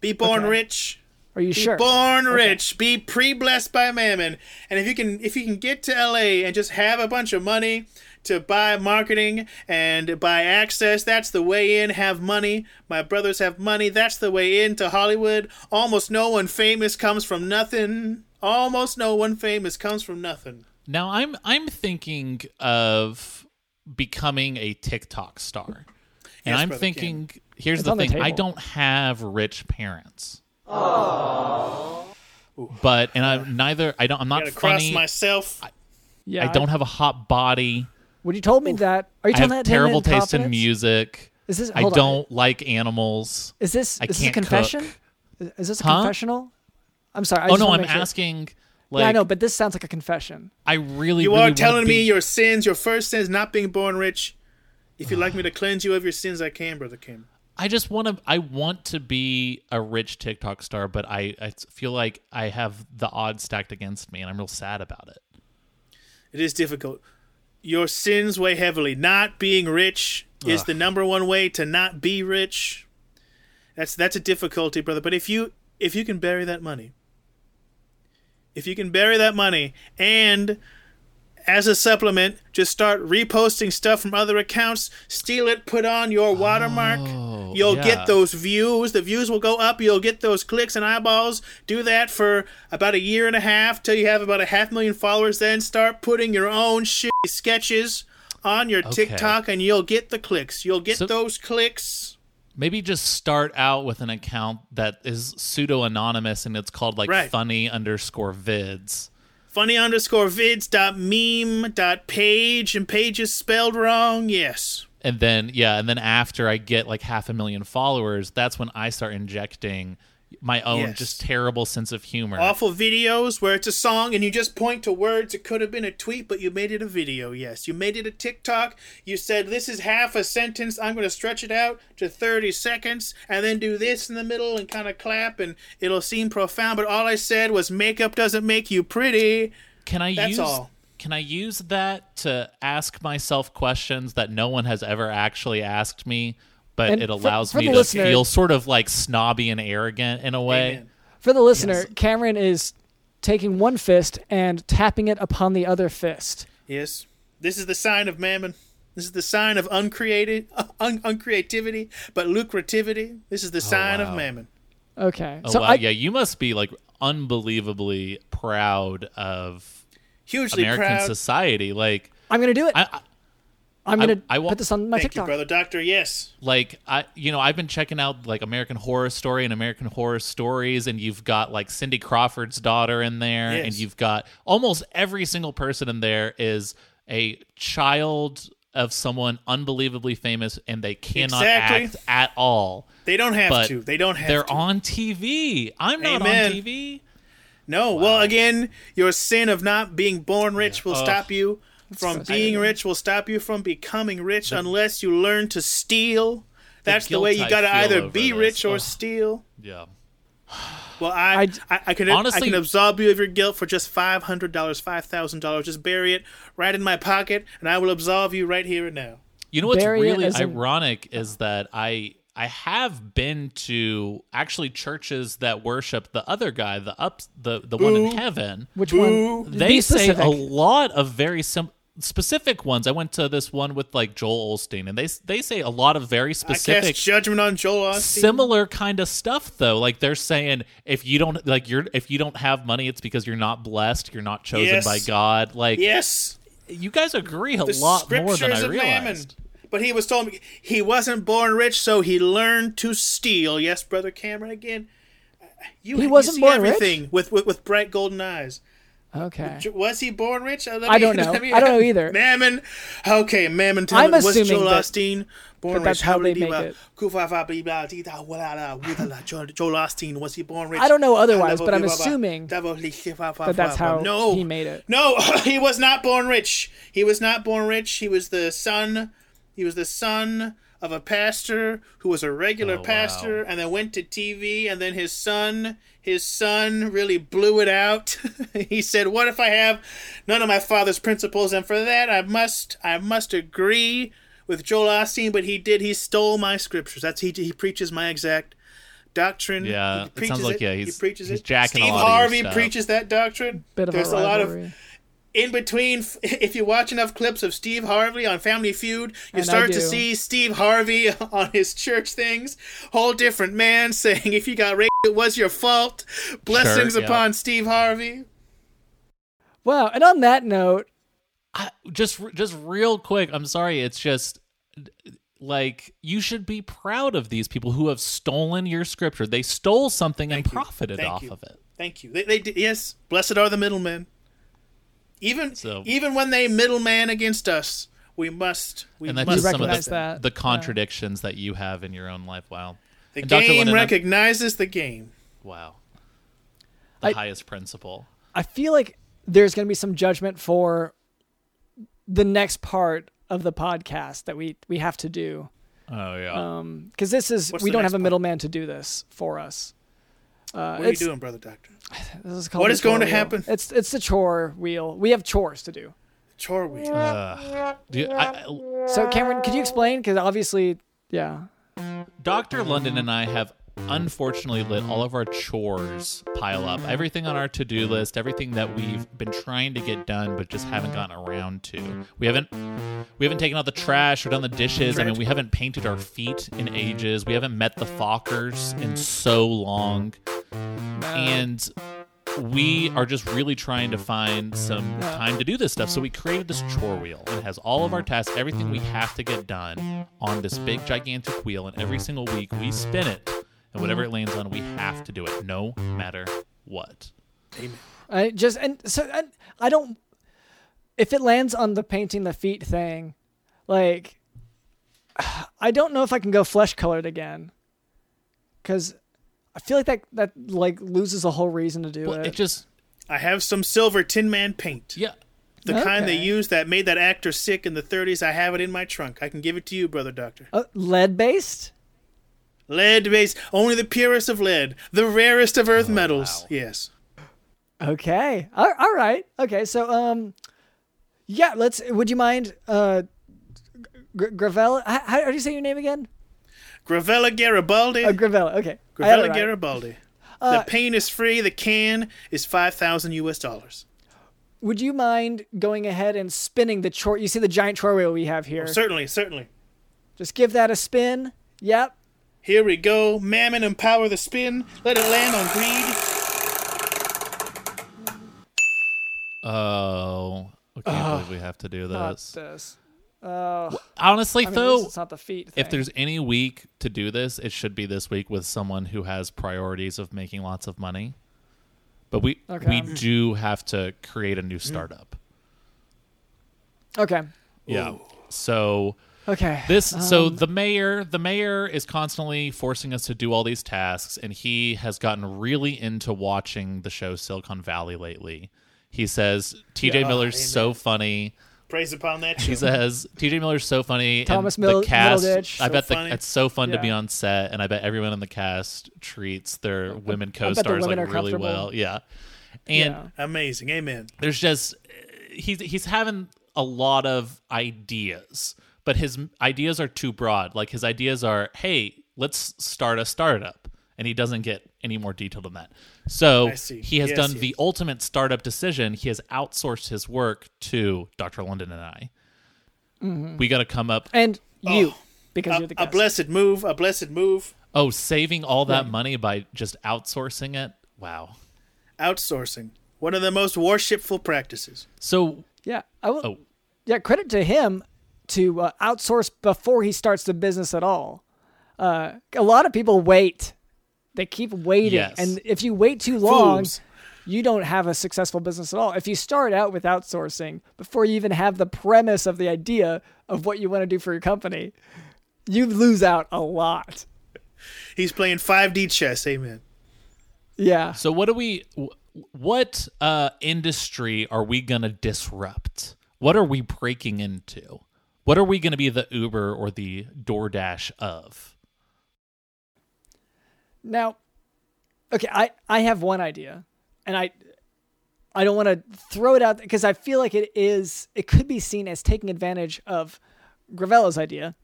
Speaker 4: Be born
Speaker 1: Okay.
Speaker 4: rich.
Speaker 1: Are you
Speaker 4: Be
Speaker 1: sure?
Speaker 4: born rich. Be pre-blessed by mammon. And if you can, if you can get to LA and just have a bunch of money to buy marketing and buy access, that's the way in. Have money. My brothers have money. That's the way into Hollywood. Almost no one famous comes from nothing. Almost no one famous comes from nothing.
Speaker 3: Now I'm I'm thinking of becoming a TikTok star. And
Speaker 4: Yes,
Speaker 3: I'm
Speaker 4: Brother
Speaker 3: thinking here's
Speaker 1: It's
Speaker 3: the
Speaker 1: on the
Speaker 3: thing. I don't have rich parents. But and I'm neither I don't I'm not
Speaker 4: Gotta cross
Speaker 3: funny.
Speaker 4: myself.
Speaker 1: yeah.
Speaker 3: I don't have a hot body.
Speaker 1: When you told me that, are you
Speaker 3: I
Speaker 1: telling
Speaker 3: have
Speaker 1: that to him
Speaker 3: terrible
Speaker 1: in
Speaker 3: taste in music.
Speaker 1: Is this?
Speaker 3: I don't like animals.
Speaker 1: Is this?
Speaker 3: I
Speaker 1: is this a
Speaker 3: can't cook.
Speaker 1: confession? Is- Is this a
Speaker 3: Huh?
Speaker 1: confessional? I'm sorry. I
Speaker 3: oh
Speaker 1: just
Speaker 3: no,
Speaker 1: wanna
Speaker 3: I'm
Speaker 1: sure.
Speaker 3: asking like
Speaker 1: yeah, I know, but this sounds like a confession.
Speaker 3: I really
Speaker 4: You
Speaker 3: really
Speaker 4: are
Speaker 3: wanna
Speaker 4: telling me your sins, your first sins, not being born rich. If you'd like me to cleanse you of your sins, I can, brother Kim.
Speaker 3: I just want to. I want to be a rich TikTok star, but I, I feel like I have the odds stacked against me, and I'm real sad about it.
Speaker 4: It is difficult. Your sins weigh heavily. Not being rich is
Speaker 3: Ugh.
Speaker 4: the number one way to not be rich. That's that's a difficulty, brother. But if you if you can bury that money, if you can bury that money and as a supplement, just start reposting stuff from other accounts, steal it, put on your watermark.
Speaker 3: Oh,
Speaker 4: You'll
Speaker 3: yeah.
Speaker 4: get those views. The views will go up. You'll get those clicks and eyeballs. Do that for about a year and a half till you have about a half million followers. Then start putting your own shitty sketches on your
Speaker 3: Okay.
Speaker 4: TikTok and you'll get the clicks. You'll get
Speaker 3: So-
Speaker 4: those clicks.
Speaker 3: Maybe just start out with an account that is pseudo anonymous, and it's called like
Speaker 4: Right.
Speaker 3: funny underscore vids.
Speaker 4: Funny underscore vids dot meme dot page and page is spelled wrong. Yes.
Speaker 3: And then yeah, and then after I get like half a million followers, that's when I start injecting my own
Speaker 4: Yes.
Speaker 3: just terrible sense of humor.
Speaker 4: Awful videos where it's a song and you just point to words. It could have been a tweet, but you made it a video. Yes, you made it a TikTok. You said this is half a sentence. I'm going to stretch it out to 30 seconds and then do this in the middle and kind of clap and it'll seem profound. But all I said was makeup doesn't make you pretty.
Speaker 3: Can I
Speaker 4: That's
Speaker 3: use
Speaker 4: all.
Speaker 3: can I use that to ask myself questions that no one has ever actually asked me, but
Speaker 1: And
Speaker 3: it allows
Speaker 1: for
Speaker 3: me to
Speaker 1: listener-
Speaker 3: feel sort of like snobby and arrogant in a way.
Speaker 4: Amen.
Speaker 1: For the listener, Cameron is taking one fist and tapping it upon the other fist.
Speaker 4: Yes. This is the sign of mammon. This is the sign of uncreated, uh, un- uncreativity, but lucrativity. This is the oh, sign
Speaker 3: wow.
Speaker 4: of mammon.
Speaker 1: Okay.
Speaker 3: Oh
Speaker 1: so
Speaker 3: wow,
Speaker 1: I,
Speaker 3: yeah, you must be like unbelievably proud of
Speaker 4: Hugely
Speaker 3: American
Speaker 4: proud.
Speaker 3: society. Like
Speaker 1: I'm going to do it.
Speaker 3: I, I
Speaker 1: I'm going to
Speaker 3: I wa-
Speaker 1: put this on my
Speaker 4: Thank
Speaker 1: TikTok.
Speaker 4: you, brother doctor. Yes.
Speaker 3: like I you know I've been checking out like American Horror Story and American Horror Stories and you've got like Cindy Crawford's daughter in there
Speaker 4: Yes.
Speaker 3: and you've got almost every single person in there is a child of someone unbelievably famous and they cannot
Speaker 4: Exactly.
Speaker 3: act at all.
Speaker 4: They don't have
Speaker 3: But
Speaker 4: to. They don't have
Speaker 3: they're
Speaker 4: to.
Speaker 3: on TV. I'm not
Speaker 4: Amen.
Speaker 3: on TV.
Speaker 4: No, well, again, your sin of not being born rich will
Speaker 3: Ugh.
Speaker 4: stop you from being
Speaker 1: frustrating.
Speaker 4: rich, will stop you from becoming rich unless you learn to steal. That's the,
Speaker 3: guilt
Speaker 4: way you got to either
Speaker 3: over
Speaker 4: be
Speaker 3: this.
Speaker 4: rich or
Speaker 3: Ugh.
Speaker 4: steal.
Speaker 3: Yeah.
Speaker 4: Well, I,
Speaker 1: I-
Speaker 4: I, I can I
Speaker 3: Honestly-
Speaker 4: can absolve you of your guilt for just five hundred dollars, five thousand dollars. Just bury it right in my pocket, and I will absolve you right here and now.
Speaker 3: You know what's
Speaker 1: Bury
Speaker 3: really
Speaker 1: as in-
Speaker 3: ironic is that I I have been to actually churches that worship the other guy, the up the the one in heaven.
Speaker 1: Which
Speaker 4: Boo.
Speaker 1: one?
Speaker 3: They
Speaker 1: Be
Speaker 3: say
Speaker 1: specific.
Speaker 3: a lot of very sim- specific ones. I went to this one with like Joel Osteen, and they they say a lot of very
Speaker 4: I
Speaker 3: specific.
Speaker 4: cast judgment on Joel Osteen.
Speaker 3: Similar kind of stuff though. Like they're saying if you don't like you're if you don't have money, it's because you're not blessed, you're not chosen
Speaker 4: Yes.
Speaker 3: by God. Like
Speaker 4: yes,
Speaker 3: you guys agree a
Speaker 4: the
Speaker 3: lot more than
Speaker 4: scriptures
Speaker 3: I
Speaker 4: of Mammon.
Speaker 3: realized.
Speaker 4: But he was told he wasn't born rich, so he learned to steal. Yes, brother Cameron. Again, uh, you,
Speaker 1: He wasn't
Speaker 4: see
Speaker 1: born rich?
Speaker 4: with, with with bright golden eyes.
Speaker 1: Okay.
Speaker 4: Was he born rich? Uh, let
Speaker 1: I don't [LAUGHS] know.
Speaker 4: me-
Speaker 1: I don't know either.
Speaker 4: Mammon. Okay, Mammon. Tell
Speaker 1: I'm
Speaker 4: me, was
Speaker 1: assuming
Speaker 4: Joel
Speaker 1: that-
Speaker 4: Osteen born
Speaker 1: that that's
Speaker 4: rich?
Speaker 1: how
Speaker 4: did he,
Speaker 1: make it.
Speaker 4: Kufa-fa, blah, dee, da, wala, la, wula, la, Joel Joel Osteen was he born rich?
Speaker 1: I don't know otherwise, but I'm
Speaker 4: blah, blah,
Speaker 1: assuming
Speaker 4: double, li, fa, fa,
Speaker 1: that that's how
Speaker 4: no.
Speaker 1: he made it.
Speaker 4: No, [LAUGHS] he was not born rich. He was not born rich. He was the son. He was the son of a pastor who was a regular
Speaker 3: Oh, wow.
Speaker 4: pastor, and then went to TV. And then his son, his son, really blew it out. [LAUGHS] he said, "What if I have none of my father's principles?" And for that, I must, I must agree with Joel Osteen. But he did. He stole my scriptures. That's he. He preaches my exact doctrine.
Speaker 3: Yeah,
Speaker 4: he
Speaker 3: it sounds
Speaker 4: preaches
Speaker 3: like,
Speaker 4: it.
Speaker 3: yeah,
Speaker 4: he
Speaker 3: he's-
Speaker 4: preaches
Speaker 3: he's
Speaker 4: it.
Speaker 3: jacking a
Speaker 4: Steve
Speaker 3: lot
Speaker 4: Harvey
Speaker 3: stuff.
Speaker 4: preaches that doctrine.
Speaker 1: Bit of
Speaker 4: There's
Speaker 1: a
Speaker 4: a lot of
Speaker 1: rivalry.
Speaker 4: In between [LAUGHS] if you watch enough clips of steve harvey on family feud you
Speaker 1: And
Speaker 4: start to see steve harvey [LAUGHS] on his church things whole different man [LAUGHS] saying if you got raped it was your fault blessings
Speaker 3: yeah.
Speaker 4: upon steve harvey
Speaker 1: Wow. And on that note,
Speaker 3: I, just just real quick i'm sorry it's just like you should be proud of these people who have stolen your scripture they stole something and
Speaker 4: Thank you.
Speaker 3: profited
Speaker 4: Thank
Speaker 3: off
Speaker 4: you.
Speaker 3: of it
Speaker 4: thank you they, they yes blessed are the middlemen even
Speaker 3: So-
Speaker 4: even when they middleman against us we must we
Speaker 3: and that's
Speaker 4: must
Speaker 3: just some of
Speaker 1: recognize
Speaker 3: the,
Speaker 1: that.
Speaker 3: the
Speaker 1: Yeah.
Speaker 3: contradictions that you have in your own life wow
Speaker 4: the
Speaker 3: And Dr.
Speaker 4: game
Speaker 3: Linden, I'm-
Speaker 4: recognizes the game
Speaker 3: wow the
Speaker 1: I-
Speaker 3: highest principle
Speaker 1: I feel like there's going to be some judgment for the next part of the podcast that we we have to do.
Speaker 3: oh yeah
Speaker 1: Um, because this is
Speaker 4: What's
Speaker 1: we don't have a
Speaker 4: part?
Speaker 1: middleman to do this for us. Uh,
Speaker 4: what are you doing brother doctor [SIGHS]
Speaker 1: This is called
Speaker 4: What going to
Speaker 1: wheel.
Speaker 4: happen?
Speaker 1: It's it's the chore wheel. We have chores to do.
Speaker 4: chore wheel.
Speaker 3: Ugh. Do you- I-
Speaker 1: So Cameron, could you explain? Because obviously, yeah.
Speaker 3: Dr. London and I have unfortunately let all of our chores pile up. Everything on our to-do list, everything that we've been trying to get done but just haven't gotten around to. We haven't we haven't taken out the trash or done the dishes. I mean, we haven't painted our feet in ages. We haven't met the Fockers in so long. And we are just really trying to find some time to do this stuff. So we created this chore wheel. It has all of our tasks, everything we have to get done on this big gigantic wheel. And every single week we spin it. And whatever it lands on, we have to do it, no matter what. Amen.
Speaker 1: I just and so I, I don't. If it lands on the painting the feet thing, like, [SIGHS] I don't know if I can go flesh colored again. Because I feel like that that like loses the whole reason to do
Speaker 3: Well,
Speaker 1: it.
Speaker 3: it just
Speaker 4: I have some silver Tin Man paint.
Speaker 3: yeah.
Speaker 4: The kind they used that made that actor sick in the 30s. I have it in my trunk. I can give it to you, brother doctor.
Speaker 1: uh, lead based.
Speaker 4: Lead base, only the purest of lead, the rarest of earth metals.
Speaker 3: wow.
Speaker 4: Yes.
Speaker 1: Okay. All, all right. Okay. So um, yeah. Let's. Would you mind uh, Gr- Gravella? How, how do you say your name again?
Speaker 4: Gravella Garibaldi.
Speaker 1: Uh, Gravella. Okay. I had it
Speaker 4: Gravella
Speaker 1: right.
Speaker 4: Garibaldi.
Speaker 1: Uh,
Speaker 4: the paint is free. The can is 5,000 US dollars.
Speaker 1: Would you mind going ahead and spinning the chore? You see the giant chore wheel we have here.
Speaker 4: Certainly, certainly.
Speaker 1: Just give that a spin. Yep.
Speaker 4: Here we go. Mammon, empower the spin. Let it land on greed.
Speaker 3: Oh, I can't believe we have to do this.
Speaker 1: this. Uh,
Speaker 3: Honestly,
Speaker 1: I mean,
Speaker 3: though,
Speaker 1: it's not the feet.
Speaker 3: if there's any week to do this, it should be this week with someone who has priorities of making lots of money. But we
Speaker 1: Okay.
Speaker 3: we do have to create a new startup.
Speaker 1: okay.
Speaker 3: Yeah. So
Speaker 1: Okay.
Speaker 3: this so
Speaker 1: Um,
Speaker 3: the mayor the mayor is constantly forcing us to do all these tasks and he has gotten really into watching the show Silicon Valley lately. He says TJ
Speaker 4: Yeah,
Speaker 3: Miller's
Speaker 4: amen.
Speaker 3: so funny.
Speaker 4: Praise upon that.
Speaker 3: He says TJ Miller's so funny.
Speaker 1: Thomas
Speaker 3: and
Speaker 1: Middle-
Speaker 3: the cast,
Speaker 1: Middleditch.
Speaker 3: I
Speaker 4: So
Speaker 3: bet the, it's so fun to be on set, and I bet everyone in the cast treats their women co-stars
Speaker 1: women
Speaker 3: like really well. Yeah, and
Speaker 1: Yeah.
Speaker 4: Amazing. Amen.
Speaker 3: there's just he's he's having a lot of ideas, but his ideas are too broad. Like his ideas are, hey, let's start a startup, and he doesn't get any more detailed than that. So he has
Speaker 4: Yes,
Speaker 3: done
Speaker 4: yes.
Speaker 3: the ultimate startup decision. He has outsourced his work to Dr. London and I. Mm-hmm. We got to come up.
Speaker 1: and you,
Speaker 4: Oh,
Speaker 1: because
Speaker 4: A,
Speaker 1: you're the
Speaker 4: a blessed move. A blessed move.
Speaker 3: Oh, saving all that money by just outsourcing it. Wow.
Speaker 4: Outsourcing. One of the most worshipful practices.
Speaker 3: So,
Speaker 1: Yeah, I will.
Speaker 3: oh,
Speaker 1: Yeah, credit to him to uh, outsource before he starts the business at all. Uh, a lot of people wait; they keep waiting,
Speaker 3: Yes.
Speaker 1: and if you wait too long,
Speaker 4: Fools.
Speaker 1: you don't have a successful business at all. If you start out with outsourcing before you even have the premise of the idea of what you want to do for your company, you lose out a lot.
Speaker 4: He's playing 5D chess. Amen.
Speaker 1: Yeah.
Speaker 3: so what do we? What uh, industry are we gonna disrupt? What are we breaking into? What are we gonna be the Uber or the DoorDash of?
Speaker 1: Now, okay, I I have one idea, and I I don't want to throw it out because I feel like it is it could be seen as taking advantage of Gravella's idea.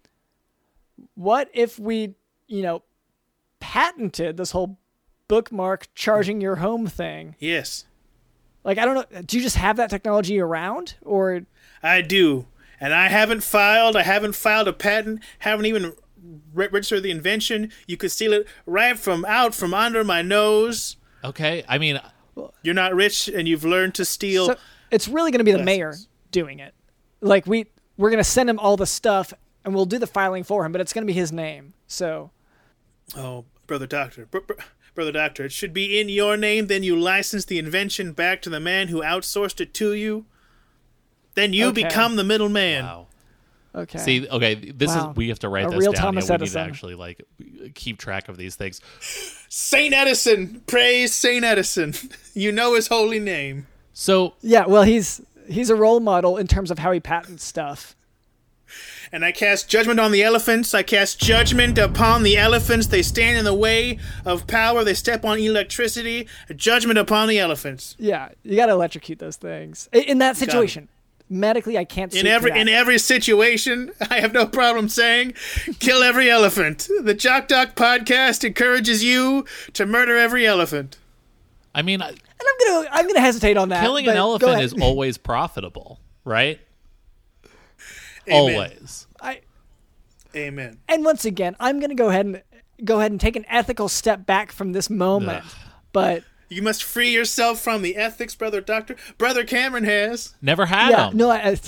Speaker 1: What if we, you know, patented this whole bookmark charging your home thing?
Speaker 4: Yes,
Speaker 1: Like I don't know, do you just have that technology around or
Speaker 4: I do. And I haven't filed. I haven't filed a patent. Haven't even re- registered the invention. You could steal it right from out from under my nose.
Speaker 3: Okay, I mean,
Speaker 4: You're not rich, and you've learned to steal.
Speaker 1: so it's really going to be the mayor doing it. Like we we're going to send him all the stuff and we'll do the filing for him, but it's going to be his name. So
Speaker 4: Oh, brother doctor, br- br- brother doctor, it should be in your name. Then you license the invention back to the man who outsourced it to you. Then you
Speaker 1: Okay.
Speaker 4: become the middleman.
Speaker 3: wow.
Speaker 1: okay.
Speaker 3: See, okay, this
Speaker 1: Wow.
Speaker 3: is we have to write
Speaker 1: A
Speaker 3: this
Speaker 1: real
Speaker 3: down.
Speaker 1: Thomas
Speaker 3: yeah, we
Speaker 1: Edison.
Speaker 3: need to actually like keep track of these things. [LAUGHS]
Speaker 4: Saint Edison, praise Saint Edison. [LAUGHS] You know his holy name.
Speaker 3: So
Speaker 1: Yeah, well, he's he's a role model in terms of how he patents stuff.
Speaker 4: And I cast judgment on the elephants. I cast judgment upon the elephants. They stand in the way of power. They step on electricity. Judgment upon the elephants.
Speaker 1: Yeah, you got to electrocute those things in, in that situation. Medically, I can't.
Speaker 4: In every
Speaker 1: that.
Speaker 4: in every situation, [LAUGHS] I have no problem saying, kill every elephant. The Jock Doc podcast encourages you to murder every elephant.
Speaker 3: I mean,
Speaker 1: and I'm gonna I'm gonna hesitate on that.
Speaker 3: killing an elephant is always profitable, right?
Speaker 4: Amen.
Speaker 3: Always.
Speaker 1: I,
Speaker 4: Amen.
Speaker 1: and once again, I'm gonna go ahead and go ahead and take an ethical step back from this moment.
Speaker 3: Ugh.
Speaker 1: But
Speaker 4: You must free yourself from the ethics, brother doctor. Brother Cameron has.
Speaker 3: Never had
Speaker 1: yeah,
Speaker 3: them.
Speaker 1: no, I, I-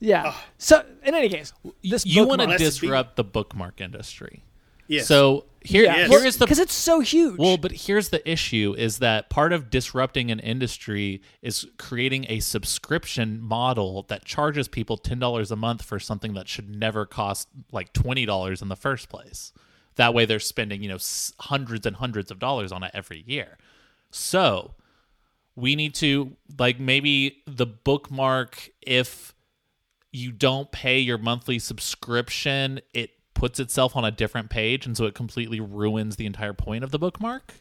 Speaker 1: yeah. Ah. So in any case, this
Speaker 3: you want to
Speaker 1: bookmark-
Speaker 4: be-
Speaker 3: disrupt the bookmark industry.
Speaker 4: Yes.
Speaker 3: So here,
Speaker 1: yeah,
Speaker 4: Yes.
Speaker 3: here is the
Speaker 1: because it's so huge.
Speaker 3: well, but here's the issue: is that part of disrupting an industry is creating a subscription model that charges people ten dollars a month for something that should never cost like twenty dollars in the first place. That way, they're spending you know hundreds and hundreds of dollars on it every year. So we need to like maybe the bookmark if you don't pay your monthly subscription, it puts itself on a different page, and so it completely ruins the entire point of the bookmark.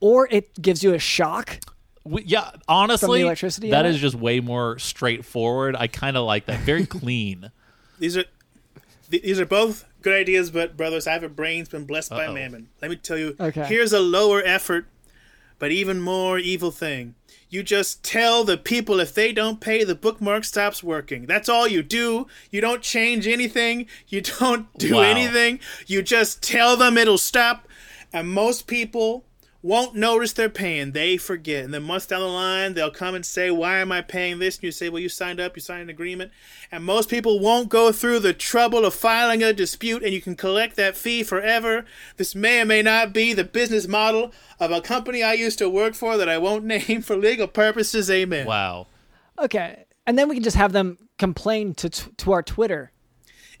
Speaker 1: Or it gives you a shock.
Speaker 3: We, yeah, honestly,
Speaker 1: electricity
Speaker 3: that
Speaker 1: on
Speaker 3: is just way more straightforward. I kind of like that. Very [LAUGHS] clean.
Speaker 4: These are th- these are both good ideas, but brothers, I have a brain's been blessed by
Speaker 3: Uh-oh.
Speaker 4: mammon. Let me tell you.
Speaker 1: Okay.
Speaker 4: Here's a lower effort, but even more evil thing. You just tell the people if they don't pay, the bookmark stops working. That's all you do. You don't change anything. You don't [LAUGHS] do
Speaker 3: Wow.
Speaker 4: anything. You just tell them it'll stop. And most people won't notice they're paying. They forget. And then months down the line, they'll come and say, Why am I paying this? And you say, Well, you signed up, you signed an agreement. And most people won't go through the trouble of filing a dispute, and you can collect that fee forever. This may or may not be the business model of a company I used to work for that I won't [LAUGHS] name for legal purposes. Amen.
Speaker 3: Wow.
Speaker 1: Okay. And then we can just have them complain to t- to our Twitter.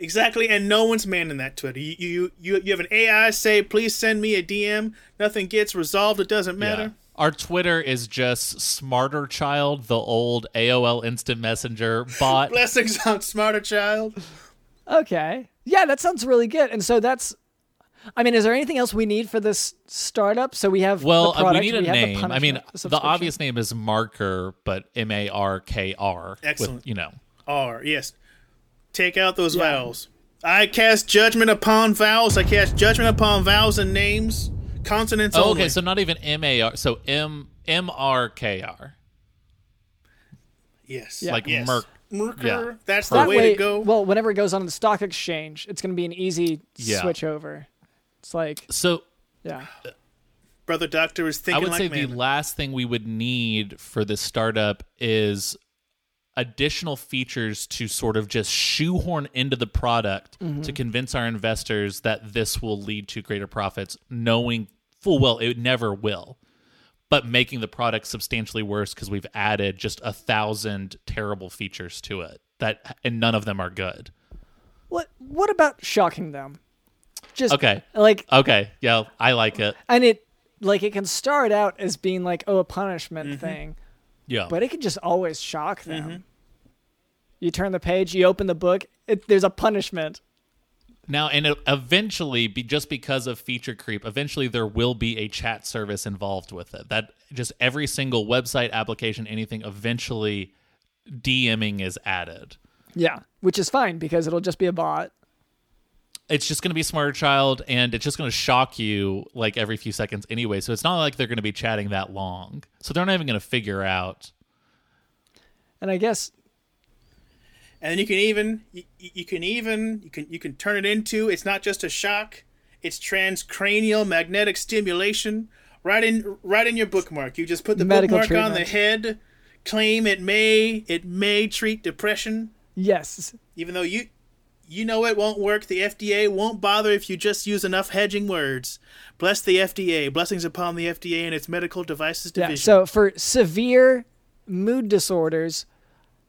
Speaker 4: Exactly, and no one's manning that Twitter. You, you you you have an AI say, "Please send me a DM." Nothing gets resolved. It doesn't matter.
Speaker 3: Yeah. Our Twitter is just Smarter Child, the old AOL Instant Messenger bot. [LAUGHS]
Speaker 4: Blessings on Smarter Child.
Speaker 1: Okay. Yeah, that sounds really good. And so that's I mean, is there anything else we need for this startup? So we have
Speaker 3: Well,
Speaker 1: the
Speaker 3: uh,
Speaker 1: product,
Speaker 3: we need a
Speaker 1: have the
Speaker 3: name. I mean,
Speaker 1: the
Speaker 3: the, obvious name is Marker, but M A R K R.
Speaker 4: Excellent.
Speaker 3: With, you know,
Speaker 4: R. Yes. Take out those
Speaker 1: Yeah.
Speaker 4: vowels. I cast judgment upon vowels. I cast judgment upon vowels and names. Consonants
Speaker 3: Oh,
Speaker 4: only.
Speaker 3: okay, so not even M A R. So M M R K R.
Speaker 4: yes.
Speaker 1: Yeah.
Speaker 3: Like
Speaker 4: yes.
Speaker 3: Merc.
Speaker 4: Merker.
Speaker 3: yeah.
Speaker 4: That's the
Speaker 1: that
Speaker 4: way,
Speaker 1: way,
Speaker 4: to go.
Speaker 1: well, whenever it goes on the stock exchange, it's going to be an easy
Speaker 3: Yeah.
Speaker 1: switch over. It's like,
Speaker 3: So
Speaker 1: yeah.
Speaker 4: Brother Doctor is
Speaker 3: I would
Speaker 4: like
Speaker 3: say
Speaker 4: man.
Speaker 3: the last thing we would need for this startup is additional features to sort of just shoehorn into the product to convince our investors that this will lead to greater profits, knowing full well it never will. But making the product substantially worse because we've added just a thousand terrible features to it that, and none of them are good.
Speaker 1: What what about shocking them? Just
Speaker 3: Okay.
Speaker 1: like
Speaker 3: Okay, yeah, I like it.
Speaker 1: and it like it can start out as being like oh a punishment
Speaker 4: Mm-hmm.
Speaker 1: thing,
Speaker 3: Yeah,
Speaker 1: but it can just always shock them.
Speaker 4: Mm-hmm.
Speaker 1: You turn the page, you open the book, it, there's a punishment.
Speaker 3: Now, and eventually, be just because of feature creep, eventually there will be a chat service involved with it. That just every single website, application, anything, eventually DMing is added.
Speaker 1: Yeah, which is fine because it'll just be a bot.
Speaker 3: It's just going to be Smarter Child, and it's just going to shock you like every few seconds anyway. So it's not like they're going to be chatting that long. So they're not even going to figure out.
Speaker 1: And I guess
Speaker 4: and then you can even you, you can even you can you can turn it into it's not just a shock it's transcranial magnetic stimulation right in right in your bookmark. You just put the
Speaker 1: Medical
Speaker 4: bookmark on the head claim it may it may treat depression.
Speaker 1: Yes,
Speaker 4: even though you you know it won't work the fda won't bother if you just use enough hedging words. Bless the fda blessings upon the fda and its medical devices
Speaker 1: yeah.
Speaker 4: division.
Speaker 1: So for severe mood disorders,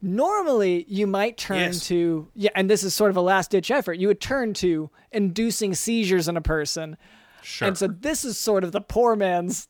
Speaker 1: normally you might turn
Speaker 4: Yes.
Speaker 1: to yeah, and this is sort of a last ditch effort. You would turn to inducing seizures in a person.
Speaker 3: Sure.
Speaker 1: And so this is sort of the poor man's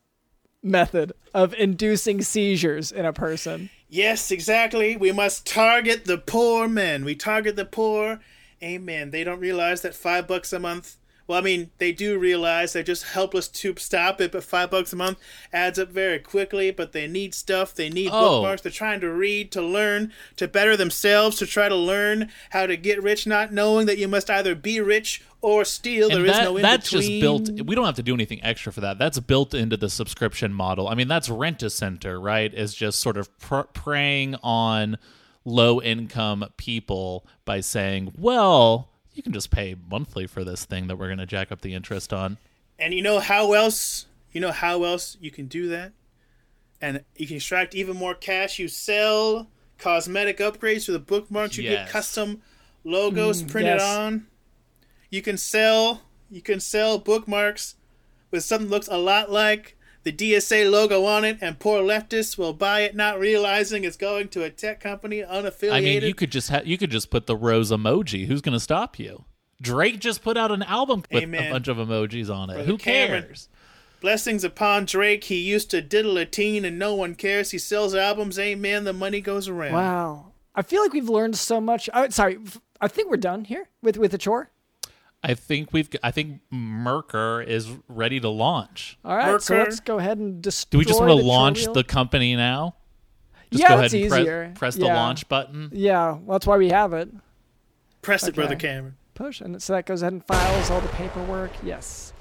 Speaker 1: method of inducing seizures in a person.
Speaker 4: Yes, exactly. We must target the poor men. We target the poor. Amen. They don't realize that five bucks a month. Well, I mean, they do realize they're just helpless to stop it, but five bucks a month adds up very quickly. But they need stuff. They need
Speaker 3: Oh.
Speaker 4: bookmarks. They're trying to read, to learn, to better themselves, to try to learn how to get rich, not knowing that you must either be rich or steal.
Speaker 3: and
Speaker 4: there is
Speaker 3: that,
Speaker 4: no in
Speaker 3: that's just
Speaker 4: between.
Speaker 3: built we don't have to do anything extra for that that's built into the subscription model i mean that's Rent-A-Center right is just sort of pr- preying on low income people by saying well you can just pay monthly for this thing that we're going to jack up the interest on
Speaker 4: And you know how else? You know how else you can do that? And you can extract even more cash. You sell cosmetic upgrades to the bookmarks. You
Speaker 3: Yes.
Speaker 4: get custom logos mm, printed
Speaker 1: yes.
Speaker 4: on. You can sell. You can sell bookmarks with something that looks a lot like the DSA logo on it, and poor leftists will buy it, not realizing it's going to a tech company unaffiliated.
Speaker 3: i mean you could just ha- you could just put the rose emoji who's going to stop you Drake just put out an album with
Speaker 4: Amen.
Speaker 3: a bunch of emojis on it.
Speaker 4: Brother
Speaker 3: Who
Speaker 4: Cameron.
Speaker 3: cares?
Speaker 4: Blessings upon Drake. He used to diddle a teen and no one cares. He sells albums. Amen. The money goes around.
Speaker 1: Wow. I feel like we've learned so much. Oh, sorry. I think we're done here with with the chore.
Speaker 3: I think we've. I think Merker is ready to launch.
Speaker 1: All right, so let's go ahead and destroy
Speaker 3: Do we just want to
Speaker 1: chore
Speaker 3: launch the company now? Just
Speaker 1: Yeah,
Speaker 3: go
Speaker 1: that's
Speaker 3: ahead and
Speaker 1: easier.
Speaker 3: press, press the
Speaker 1: Yeah.
Speaker 3: launch button.
Speaker 1: Yeah, well, that's why we have it.
Speaker 4: Press it, Brother
Speaker 1: Okay.
Speaker 4: Cameron.
Speaker 1: Push, and so that goes ahead and files all the paperwork. Yes.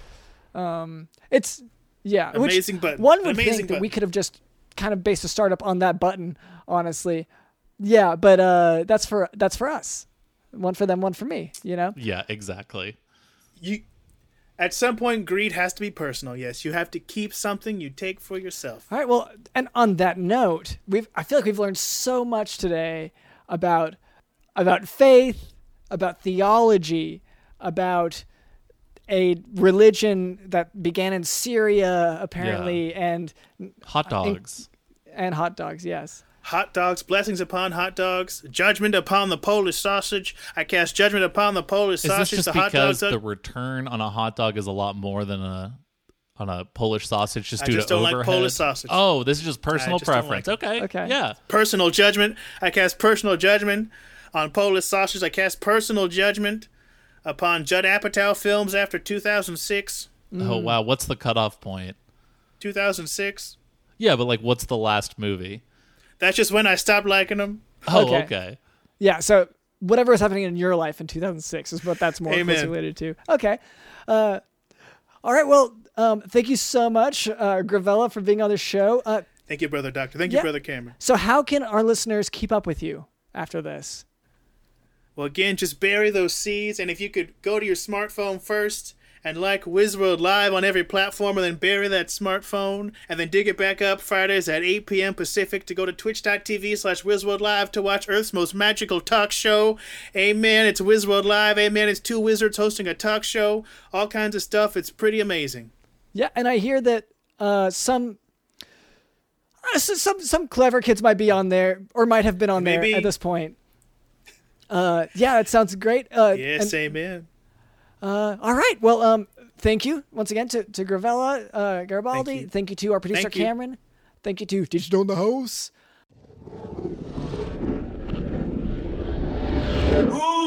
Speaker 1: Um, it's yeah, which
Speaker 4: Amazing button.
Speaker 1: One would
Speaker 4: Amazing
Speaker 1: think that we could have just kind of based a startup on that button. Honestly, yeah, but uh, that's for that's for us. One for them, one for me. You know.
Speaker 3: Yeah, exactly.
Speaker 4: You, at some point, greed has to be personal. Yes, you have to keep something you take for yourself.
Speaker 1: All right. Well, and on that note, we've I feel like we've learned so much today about about faith, about theology, about a religion that began in Syria apparently and
Speaker 3: Hot dogs.
Speaker 1: and hot dogs, yes.
Speaker 4: Hot dogs, blessings upon hot dogs, judgment upon the Polish sausage. I cast judgment upon the Polish
Speaker 3: Is this
Speaker 4: sausage.
Speaker 3: just
Speaker 4: the hot
Speaker 3: because
Speaker 4: dogs.
Speaker 3: the return on a hot dog is a lot more than a on a Polish sausage just
Speaker 4: I
Speaker 3: due
Speaker 4: just
Speaker 3: to
Speaker 4: don't like
Speaker 3: overhead?
Speaker 4: Polish sausage.
Speaker 3: Oh, this is just personal
Speaker 4: just
Speaker 3: preference.
Speaker 4: like
Speaker 3: okay.
Speaker 1: Okay.
Speaker 3: Yeah.
Speaker 4: personal judgment. I cast personal judgment on Polish sausage. I cast personal judgment upon Judd Apatow films after 2006.
Speaker 1: Mm.
Speaker 3: Oh wow, what's the cutoff point?
Speaker 4: 2006.
Speaker 3: Yeah, but like, what's the last movie?
Speaker 4: That's just when I stopped liking them.
Speaker 3: Oh,
Speaker 1: Okay.
Speaker 3: okay.
Speaker 1: Yeah, so whatever was happening in your life in 2006 is what that's more
Speaker 4: Amen.
Speaker 1: closely related to. Okay. Uh, all right. Well, um, thank you so much, uh, Gravella, for being on the show. Uh,
Speaker 4: Thank you, brother doctor. Thank
Speaker 1: Yeah.
Speaker 4: you, brother Cameron.
Speaker 1: so, how can our listeners keep up with you after this?
Speaker 4: Well, again, just bury those seeds, and if you could go to your smartphone first and like Wizworld Live on every platform, and then bury that smartphone, and then dig it back up Fridays at 8 p.m. Pacific to go to twitch.tv slash Wizworld Live to watch Earth's most magical talk show. Amen. It's Wizworld Live. Amen. It's two wizards hosting a talk show. All kinds of stuff. It's pretty amazing.
Speaker 1: Yeah, and I hear that uh, some. uh, Some some clever kids might be on there, or might have been on
Speaker 4: Maybe.
Speaker 1: there at this point. Uh, yeah, it sounds great. Uh,
Speaker 4: Yes,
Speaker 1: and-
Speaker 4: amen.
Speaker 1: Uh, all right. Well, um, thank you once again to, to Gravella, uh, Garibaldi.
Speaker 4: Thank
Speaker 1: Thank
Speaker 4: you.
Speaker 1: you. to our producer
Speaker 4: Thank you.
Speaker 1: Cameron. Thank you to Digital in the House.
Speaker 4: That's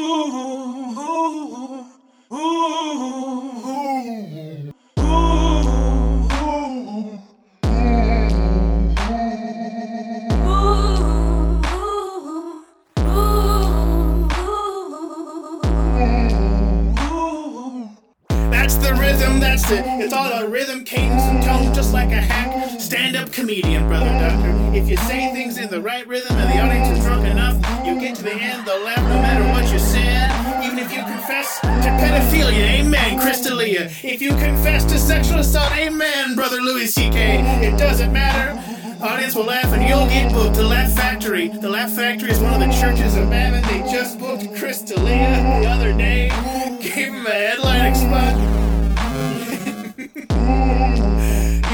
Speaker 4: that's it. It's all about rhythm, cadence, and tone, just like a hack stand up comedian, brother doctor. If you say things in the right rhythm and the audience is drunk enough, you get to the end, they'll laugh no matter what you said. Even if you confess to pedophilia, amen, Chris D'Elia. If you confess to sexual assault, amen, brother Louis C.K. It doesn't matter. Audience will laugh and you'll get booked. The Laugh Factory. The Laugh Factory is one of the churches of Mammon. They just booked Chris D'Elia the other day. Gave him a headlining spot.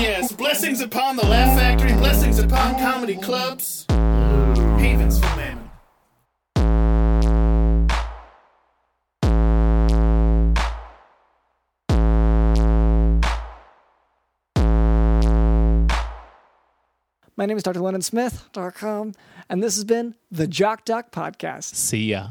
Speaker 4: Yes, blessings upon the Laugh Factory. Blessings upon comedy clubs. Havens for Mammon.
Speaker 1: My name is Dr. London Smith.com, and this has been the Jock Doc Podcast.
Speaker 3: See ya.